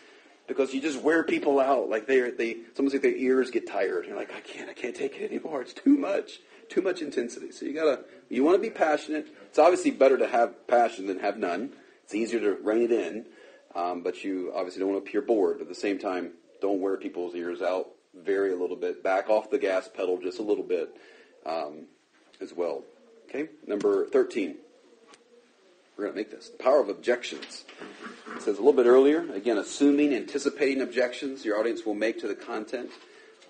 because you just wear people out. Like they, they, it's almost like their ears get tired. You're like, I can't, I can't take it anymore. It's too much, too much intensity. So you gotta, you want to be passionate. It's obviously better to have passion than have none. It's easier to rein it in, um, but you obviously don't want to appear bored. But at the same time, don't wear people's ears out. Vary a little bit. Back off the gas pedal just a little bit um, as well. Okay, number thirteen. We're going to make this. The power of objections. It says a little bit earlier, again, assuming, anticipating objections your audience will make to the content.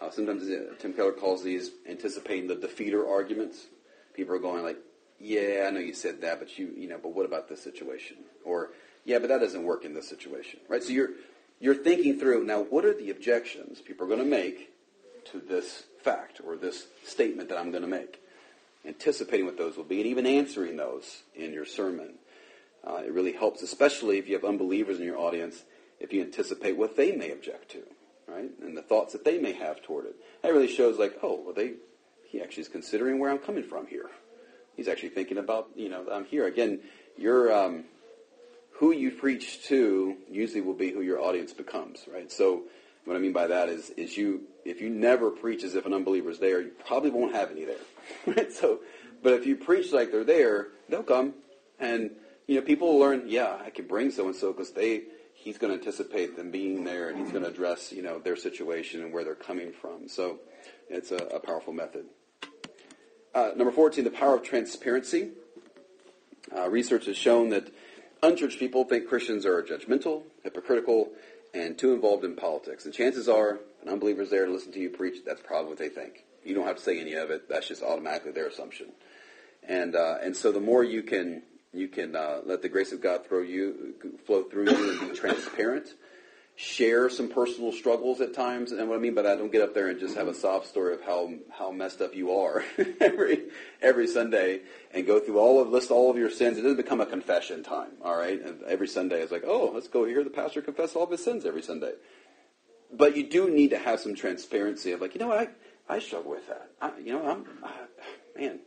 Uh, sometimes uh, Tim Keller calls these anticipating the defeater arguments. People are going like, yeah, I know you said that, but you, you know, but what about this situation? Or, yeah, but that doesn't work in this situation, right? So you're, you're thinking through, now what are the objections people are going to make to this fact or this statement that I'm going to make? Anticipating what those will be and even answering those in your sermon. Uh, it really helps, especially if you have unbelievers in your audience, if you anticipate what they may object to, right? And the thoughts that they may have toward it. That really shows like, oh, well, they, he actually is considering where I'm coming from here. He's actually thinking about, you know, I'm here. Again, you're, um, who you preach to usually will be who your audience becomes, right? So what I mean by that is, is you, if you never preach as if an unbeliever is there, you probably won't have any there, *laughs* right? So, but if you preach like they're there, they'll come. And you know, people learn, yeah, I can bring so and so because they, he's going to anticipate them being there and he's going to address, you know, their situation and where they're coming from. So it's a, a powerful method. Uh, number 14, the power of transparency. Uh, research has shown that unchurched people think Christians are judgmental, hypocritical, and too involved in politics. And chances are, an unbeliever is there to listen to you preach, that's probably what they think. You don't have to say any of it. That's just automatically their assumption. And, uh, and so the more you can you can uh, let the grace of God throw you, flow through you and be transparent. Share some personal struggles at times, and what I mean by that, don't get up there and just have a sob story of how how messed up you are *laughs* every every Sunday, and go through all of list all of your sins. It doesn't become a confession time, all right? And every Sunday is like, oh, let's go hear the pastor confess all of his sins every Sunday. But you do need to have some transparency of like, you know what, I I struggle with that. I, you know, I'm I, man,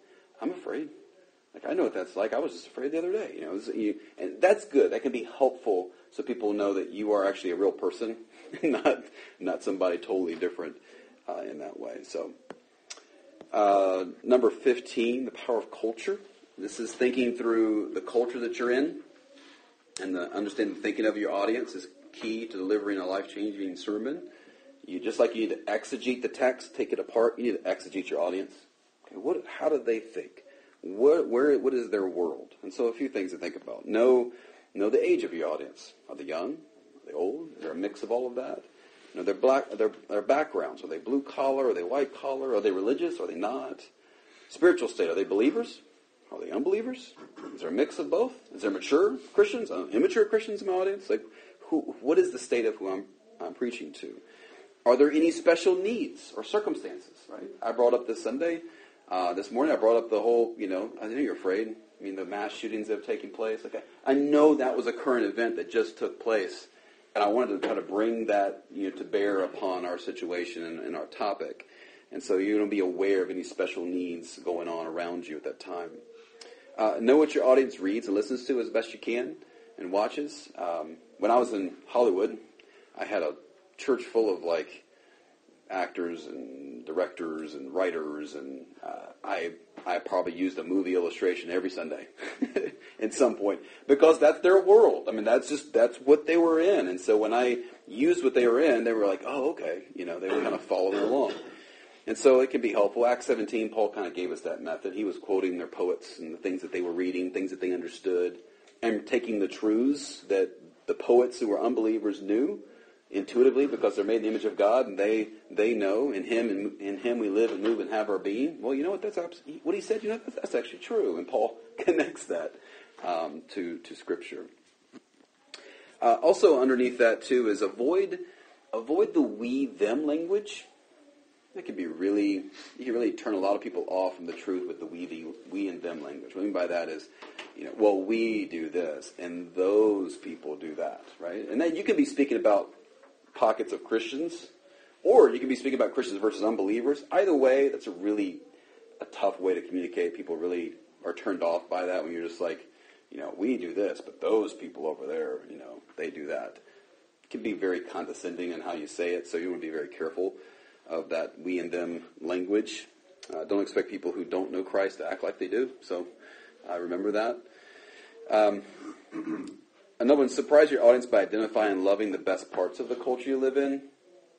I'm afraid. Like I know what that's like. I was just afraid the other day. You know, you, and that's good. That can be helpful so people know that you are actually a real person, *laughs* not not somebody totally different uh, in that way. So, uh, number fifteen, the power of culture. This is thinking through the culture that you're in, and the understanding thinking of your audience is key to delivering a life changing sermon. You just like you need to exegete the text, take it apart. You need to exegete your audience. Okay, what? How do they think? What, where, what is their world? And so a few things to think about. Know Know the age of your audience. Are they young? Are they old? Is there a mix of all of that? Know their black, their their backgrounds. Are they blue collar? Are they white collar? Are they religious? Are they not? Spiritual state. Are they believers? Are they unbelievers? Is there a mix of both? Is there mature Christians, uh, immature Christians in my audience? Like, who, what is the state of who I'm, I'm preaching to? Are there any special needs or circumstances? Right. I brought up this Sunday, uh, this morning. I brought up the whole. You know, I know you're afraid. I mean, the mass shootings that have taken place. Okay, I know that was a current event that just took place, and I wanted to try to bring that you know to bear upon our situation and, and our topic. And so you're going to be aware of any special needs going on around you at that time. Uh, know what your audience reads and listens to as best you can and watches. Um, when I was in Hollywood, I had a church full of like actors and directors and writers, and uh, I I probably used a movie illustration every Sunday *laughs* at some point because that's their world. I mean, that's just that's what they were in, and so when I used what they were in, they were like, oh, okay, you know, they were kind of following along. And so it can be helpful. Acts 17, Paul kind of gave us that method. He was quoting their poets and the things that they were reading, things that they understood, and taking the truths that the poets who were unbelievers knew intuitively because they're made in the image of God and they they know in Him and in Him we live and move and have our being. Well, you know what? That's what he said. You know that's, that's actually true, and Paul *laughs* connects that um, to to Scripture. Uh, also, underneath that too is avoid avoid the we them language. That can be really, you can really turn a lot of people off from the truth with the we, the, we and them language. What I mean by that is, you know, well, we do this and those people do that, right? And then you can be speaking about pockets of Christians, or you can be speaking about Christians versus unbelievers. Either way, that's a really a tough way to communicate. People really are turned off by that when you're just like, you know, we do this, but those people over there, you know, they do that. It can be very condescending in how you say it, so you want to be very careful of that we and them language. Uh, don't expect people who don't know Christ to act like they do. So I uh, remember that. Um, *clears throat* another one, surprise your audience by identifying and loving the best parts of the culture you live in.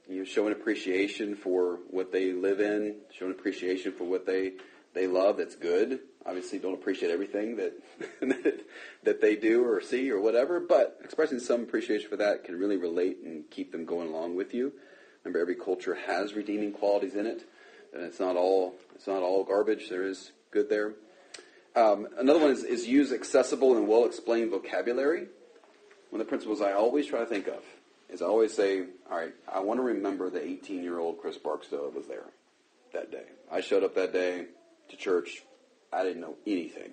You showing appreciation for what they live in, showing appreciation for what they, they love that's good. Obviously, don't appreciate everything *laughs* that, that they do or see or whatever, but expressing some appreciation for that can really relate and keep them going along with you. Remember, every culture has redeeming qualities in it, and it's not all it's not all garbage. There is good there. Um, another one is, is use accessible and well explained vocabulary. One of the principles I always try to think of is I always say, all right, I want to remember the 18 year old Chris Barksdale that was there that day. I showed up that day to church. I didn't know anything.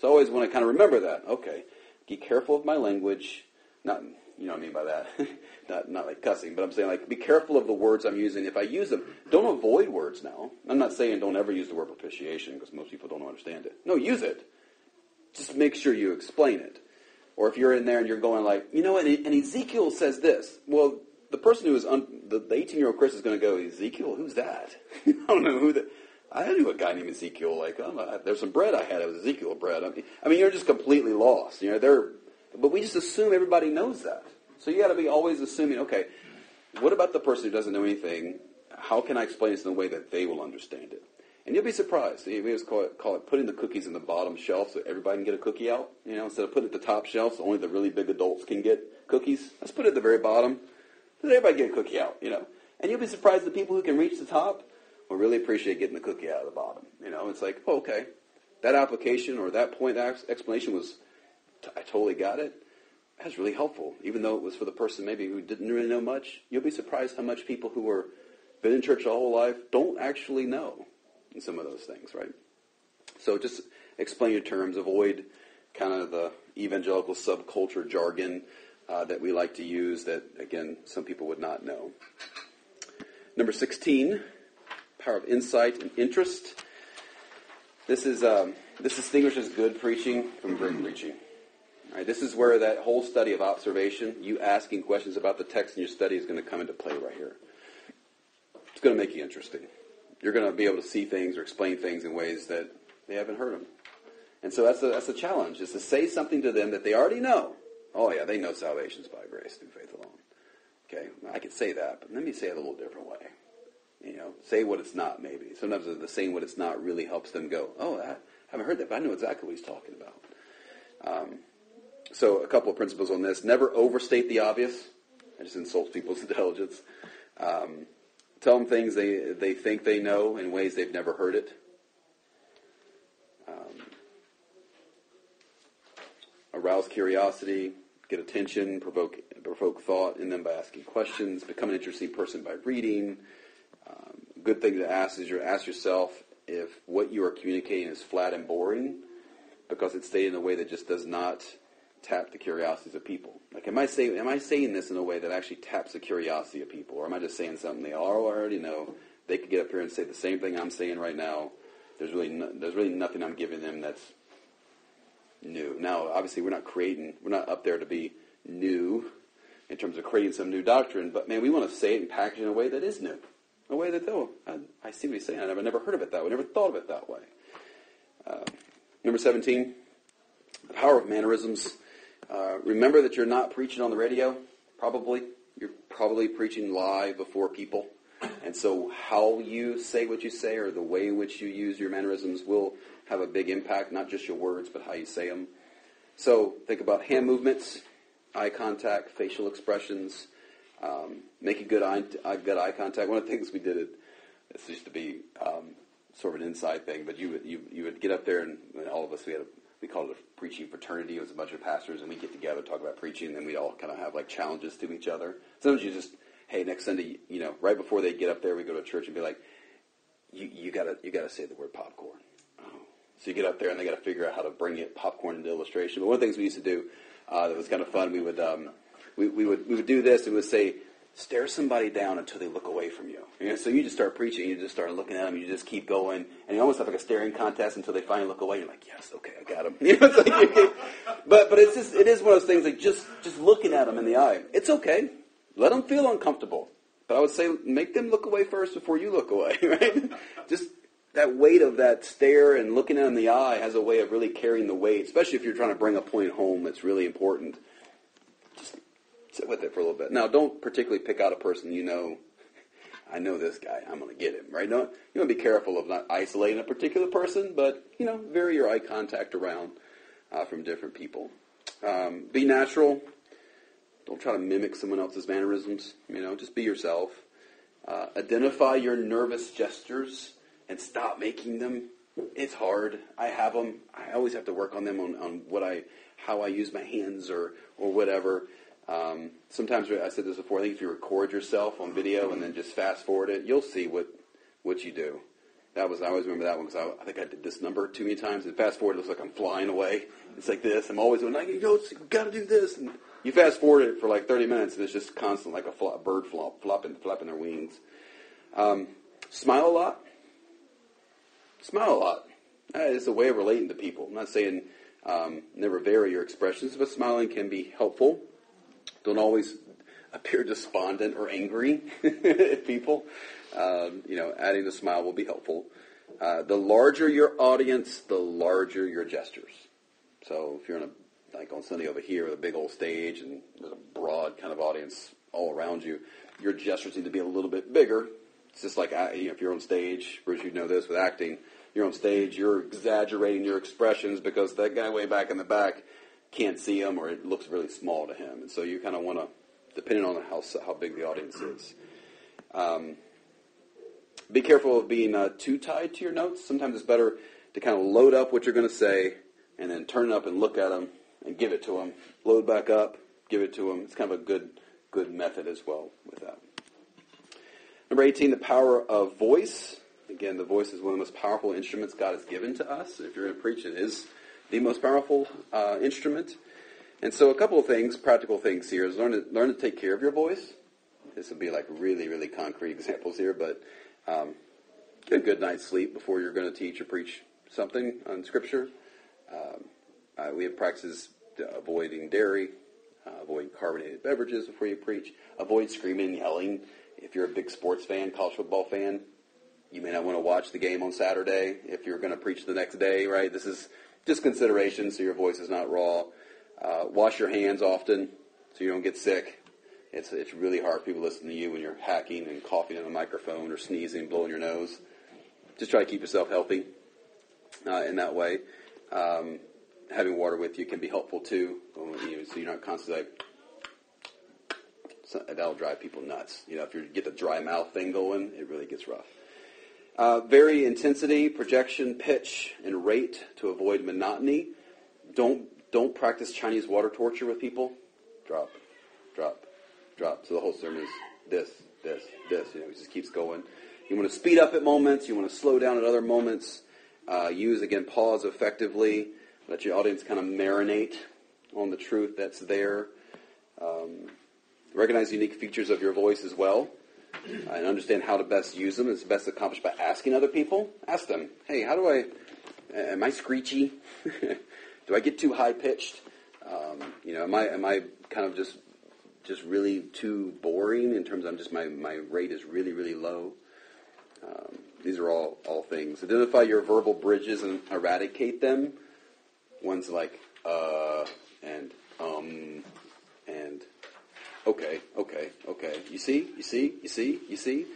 So I always want to kind of remember that. Okay, be careful of my language. Not you know what I mean by that? *laughs* not not like cussing, but I'm saying like be careful of the words I'm using. If I use them, don't avoid words now. I'm not saying don't ever use the word propitiation because most people don't understand it. No, use it. Just make sure you explain it. Or if you're in there and you're going like, you know what, and Ezekiel says this. Well, the person who is un, the 18 year old Chris is going to go, Ezekiel, who's that? *laughs* I don't know who that. I knew a guy named Ezekiel. Like, oh, there's some bread I had. It was Ezekiel bread. I mean, I mean, you're just completely lost. You know, they're but we just assume everybody knows that. So you got to be always assuming, okay, what about the person who doesn't know anything? How can I explain this in a way that they will understand it? And you'll be surprised. We always call it, call it putting the cookies in the bottom shelf so everybody can get a cookie out. You know, instead of putting it at the top shelf so only the really big adults can get cookies. Let's put it at the very bottom. Let everybody get a cookie out, you know. And you'll be surprised the people who can reach the top will really appreciate getting the cookie out of the bottom. You know, it's like, oh, okay, that application or that point explanation was, I totally got it that's really helpful. Even though it was for the person maybe who didn't really know much, you'll be surprised how much people who were been in church all whole life don't actually know in some of those things, right? So just explain your terms. Avoid kind of the evangelical subculture jargon uh, that we like to use that, again, some people would not know. Number 16, power of insight and interest. This is um, this distinguishes good preaching from great preaching. Right, this is where that whole study of observation, you asking questions about the text in your study, is going to come into play right here. It's going to make you interesting. You're going to be able to see things or explain things in ways that they haven't heard them. And so that's a, that's a challenge, is to say something to them that they already know. Oh, yeah, they know salvation is by grace through faith alone. Okay, I could say that, but let me say it a little different way. You know, say what it's not, maybe. Sometimes the saying what it's not really helps them go, oh, I haven't heard that, but I know exactly what he's talking about. Um, so a couple of principles on this. Never overstate the obvious. I just insult people's *laughs* intelligence. Um, tell them things they, they think they know in ways they've never heard it. Um, arouse curiosity, get attention, provoke, provoke thought in them by asking questions, become an interesting person by reading. Um, good thing to ask is you ask yourself if what you are communicating is flat and boring because it's stated in a way that just does not tap the curiosities of people. Like, am I saying am I saying this in a way that actually taps the curiosity of people, or am I just saying something they already know? They could get up here and say the same thing I'm saying right now. There's really no, there's really nothing I'm giving them that's new. Now, obviously, we're not creating we're not up there to be new in terms of creating some new doctrine, but man, we want to say it and package it in a way that is new, a way that though I, I see what he's saying. I never never heard of it that way. Never thought of it that way. Uh, number seventeen, the power of mannerisms. Uh, remember that you're not preaching on the radio, probably. You're probably preaching live before people. And so how you say what you say or the way in which you use your mannerisms will have a big impact, not just your words, but how you say them. So think about hand movements, eye contact, facial expressions, um, making good eye, good eye contact. One of the things we did, it, this used to be um, sort of an inside thing, but you would, you, you would get up there and, and all of us, we had a we called it a preaching fraternity. It was a bunch of pastors, and we get together, talk about preaching, and then we'd all kind of have like challenges to each other. Sometimes you just, hey, next Sunday, you know, right before they get up there, we go to church and be like, you, you gotta, you gotta say the word popcorn. Oh. So you get up there, and they got to figure out how to bring it popcorn into illustration. But one of the things we used to do uh, that was kind of fun, we would, um, we, we would, we would do this. and We would say, stare somebody down until they look away from you. you know, so you just start preaching, you just start looking at them, you just keep going, and you almost have like a staring contest until they finally look away. You're like, yes, okay, I got them. *laughs* You know, like, *laughs* but but it's just it is one of those things like just just looking at them in the eye. It's okay. Let them feel uncomfortable, but I would say make them look away first before you look away. *laughs* Right? just that weight of that stare and looking at them in the eye has a way of really carrying the weight, especially if you're trying to bring a point home that's really important sit with it for a little bit. Now, don't particularly pick out a person you know. *laughs* I know this guy. I'm going to get him. Right? Don't you want to be careful of not isolating a particular person, but you know, vary your eye contact around uh, from different people. Um, be natural. Don't try to mimic someone else's mannerisms. You know, just be yourself. Uh, identify your nervous gestures and stop making them. It's hard. I have them. I always have to work on them on, on what I, how I use my hands or or whatever. Um, sometimes I said this before. I think if you record yourself on video and then just fast forward it, you'll see what what you do. That was I always remember that one because I, I, think I did this number too many times. And fast forward, it looks like I'm flying away. It's like this. I'm always going you got to do this. And you fast forward it for like 30 minutes, and it's just constant, like a flop, bird flop, flopping, flapping their wings. Um, smile a lot. Smile a lot. It's a way of relating to people. I'm not saying um, never vary your expressions, but smiling can be helpful. Don't always appear despondent or angry *laughs* at people. Um, you know, adding a smile will be helpful. Uh, the larger your audience, the larger your gestures. So if you're in a like on Sunday over here with a big old stage and there's a broad kind of audience all around you, your gestures need to be a little bit bigger. It's just like uh, you know, if you're on stage, Bruce, you know this with acting. You're on stage, you're exaggerating your expressions because that guy way back in the back can't see them or it looks really small to him. And so you kind of want to, depending on how, how big the audience is. Um, be careful of being uh, too tied to your notes. Sometimes it's better to kind of load up what you're going to say and then turn up and look at them and give it to them. Load back up, give it to them. It's kind of a good, good method as well with that. Number 18, the power of voice. Again, the voice is one of the most powerful instruments God has given to us. If you're going to preach, it is the most powerful uh, instrument. And so, a couple of things, practical things here, is learn to learn to take care of your voice. This would be like really, really concrete examples here, but um, get a good night's sleep before you're going to teach or preach something on Scripture. Um, uh, we have practices avoiding dairy, uh, avoiding carbonated beverages before you preach. Avoid screaming and yelling. If you're a big sports fan, college football fan, you may not want to watch the game on Saturday if you're going to preach the next day, right? This is just consideration so your voice is not raw. Uh, wash your hands often so you don't get sick. It's, it's really hard people listen to you when you're hacking and coughing in a microphone or sneezing, blowing your nose. Just try to keep yourself healthy uh, in that way. Um, having water with you can be helpful too. So you're not constantly like, so that'll drive people nuts. You know, if you get the dry mouth thing going, it really gets rough. Uh, vary intensity, projection, pitch, and rate to avoid monotony. Don't don't practice Chinese water torture with people. Drop, drop, drop. So the whole sermon is this, this, this. You know, it just keeps going. You want to speed up at moments. You want to slow down at other moments. Uh, use again pause effectively. Let your audience kind of marinate on the truth that's there. Um, recognize unique features of your voice as well and understand how to best use them. It's best accomplished by asking other people. Ask them, hey, how do I, am I screechy? *laughs* do I get too high pitched? Um, you know, am I, am I kind of just, just really too boring in terms of I'm just, my, my rate is really, really low? Um, these are all, all things. Identify your verbal bridges and eradicate them. Ones like, uh, and, um, okay, okay, okay. You see, you see, you see, you see.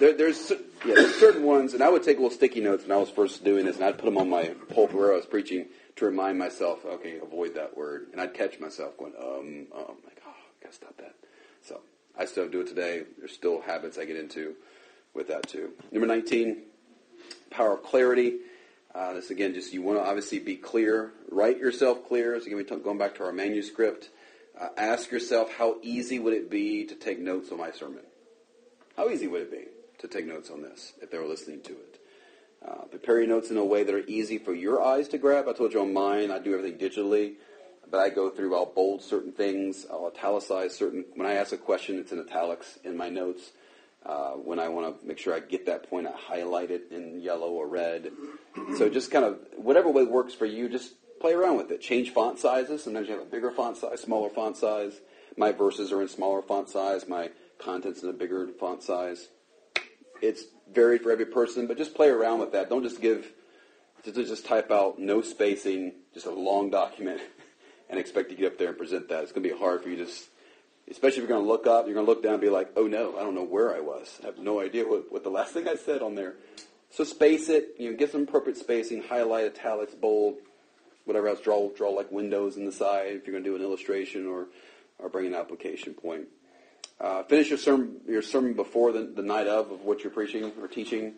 there, there's yeah, there's certain ones, and I would take little sticky notes when I was first doing this, and I'd put them on my pulpit where I was preaching to remind myself, okay, avoid that word, and I'd catch myself going, um, um, like, oh, gotta stop that. So I still do it today. There's still habits I get into with that too. Number 19, power of clarity. Uh, this again, just you want to obviously be clear, write yourself clear. So again, going back to our manuscript. Uh, ask yourself, how easy would it be to take notes on my sermon? How easy would it be to take notes on this if they were listening to it? Uh, prepare your notes in a way that are easy for your eyes to grab. I told you on mine, I do everything digitally, but I go through, I'll bold certain things, I'll italicize certain, when I ask a question, it's in italics in my notes. Uh, when I want to make sure I get that point, I highlight it in yellow or red. So just kind of, whatever way works for you, just play around with it. Change font sizes. Sometimes you have a bigger font size, smaller font size. My verses are in smaller font size. My content's in a bigger font size. It's varied for every person, but just play around with that. Don't just give, just, just type out no spacing, just a long document, *laughs* and expect to get up there and present that. It's going to be hard for you to, especially if you're going to look up, you're going to look down and be like, oh no, I don't know where I was. I have no idea what, what the last *laughs* thing I said on there. So space it, you know, get some appropriate spacing, highlight, italics, bold, whatever else, draw draw like windows in the side if you're going to do an illustration or or bring an application point. Uh, finish your sermon your sermon before the, the night of of what you're preaching or teaching.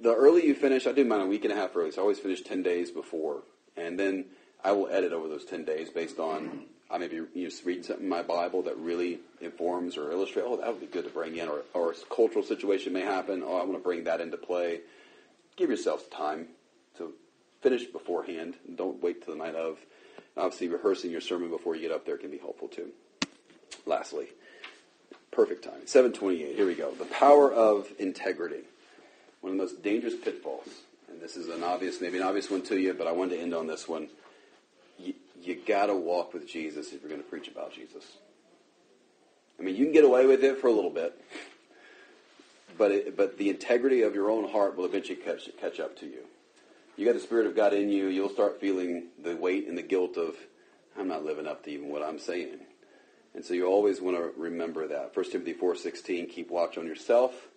The earlier you finish, I do mine a week and a half early, so I always finish ten days before, and then I will edit over those ten days based on I may be you know, reading something in my Bible that really informs or illustrates. Oh, that would be good to bring in, or or a cultural situation may happen. Oh, I want to bring that into play. Give yourself time finish beforehand. Don't wait till the night of. Obviously, rehearsing your sermon before you get up there can be helpful too. Lastly, perfect time. 728. Here we go. The power of integrity. One of the most dangerous pitfalls. And this is an obvious, maybe an obvious one to you, but I wanted to end on this one. You, you got to walk with Jesus if you're going to preach about Jesus. I mean, you can get away with it for a little bit, but it, but the integrity of your own heart will eventually catch, catch up to you you got the Spirit of God in you, you'll start feeling the weight and the guilt of, I'm not living up to even what I'm saying. And so you always want to remember that. 1 Timothy 4.16, keep watch on yourself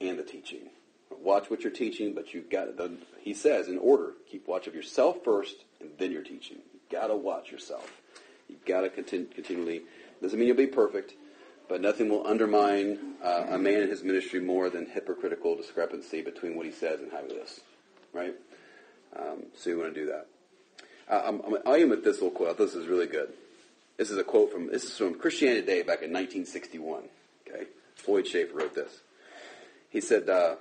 and the teaching. Watch what you're teaching, but you've got, the, he says, in order, keep watch of yourself first and then your teaching. You've got to watch yourself. You've got to continu- continually, doesn't mean you'll be perfect, but nothing will undermine uh, a man in his ministry more than hypocritical discrepancy between what he says and how he lives. Right? Um, so you want to do that. Uh, I'm, I'm, I am at this little quote. This is really good. This is a quote from this is from Christianity Today back in 1961. Okay, Floyd Shafer wrote this. He said, uh,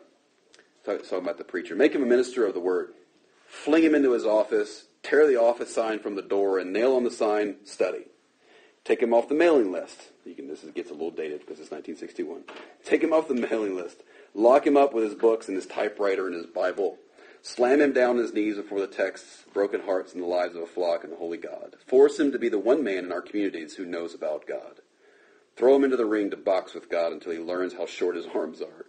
talking about the preacher, make him a minister of the word, fling him into his office, tear the office sign from the door, and nail on the sign "Study." Take him off the mailing list. You can, this gets a little dated because it's 1961. Take him off the mailing list. Lock him up with his books and his typewriter and his Bible Slam him down on his knees before the texts, broken hearts, and the lives of a flock and the holy God. Force him to be the one man in our communities who knows about God. Throw him into the ring to box with God until he learns how short his arms are.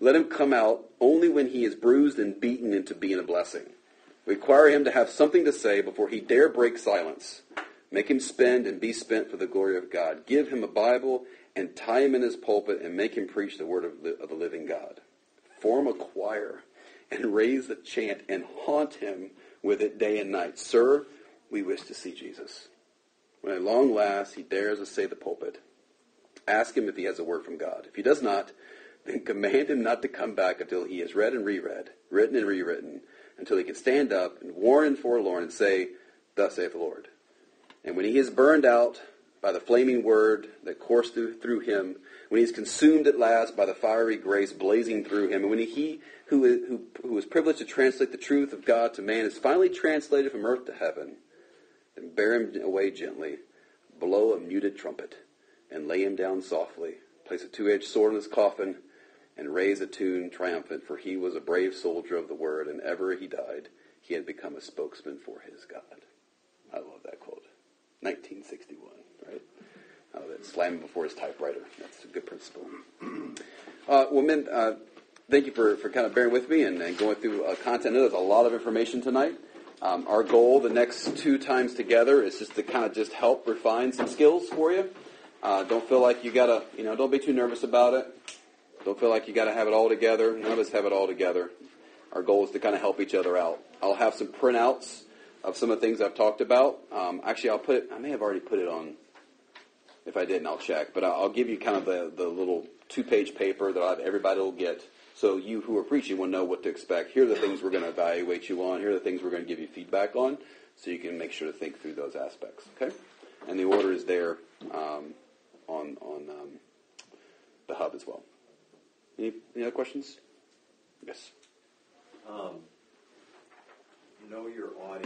Let him come out only when he is bruised and beaten into being a blessing. Require him to have something to say before he dare break silence. Make him spend and be spent for the glory of God. Give him a Bible and tie him in his pulpit and make him preach the word of the, of the living God. Form a choir and raise the chant and haunt him with it day and night. Sir, we wish to see Jesus. When at long last he dares essay the pulpit, ask him if he has a word from God. If he does not, then command him not to come back until he has read and reread, written and rewritten, until he can stand up and worn and forlorn and say, Thus saith the Lord. And when he is burned out by the flaming word that coursed through, through him, when he is consumed at last by the fiery grace blazing through him, and when he who is, who, who is privileged to translate the truth of God to man is finally translated from earth to heaven, then bear him away gently, blow a muted trumpet, and lay him down softly, place a two-edged sword in his coffin, and raise a tune triumphant, for he was a brave soldier of the word, and ever he died, he had become a spokesman for his God. I love that quote. 1961, right? Uh, that slamming before his typewriter. That's a good principle. *clears throat* Uh, well, men, uh, thank you for, for kind of bearing with me and, and going through uh, content. There's a lot of information tonight. Um, our goal the next two times together is just to kind of just help refine some skills for you. Uh, don't feel like you gotta, you know, don't be too nervous about it. Don't feel like you gotta have it all together. None of us have it all together. Our goal is to kind of help each other out. I'll have some printouts of some of the things I've talked about. Um, actually, I'll put it, I may have already put it on if I didn't, I'll check. But I'll give you kind of the, the little two-page paper that I'll have everybody will get, so you who are preaching will know what to expect. Here are the things we're going to evaluate you on. Here are the things we're going to give you feedback on, so you can make sure to think through those aspects. Okay? And the order is there um, on on um, the hub as well. Any, any other questions? Yes. Um, know your audience.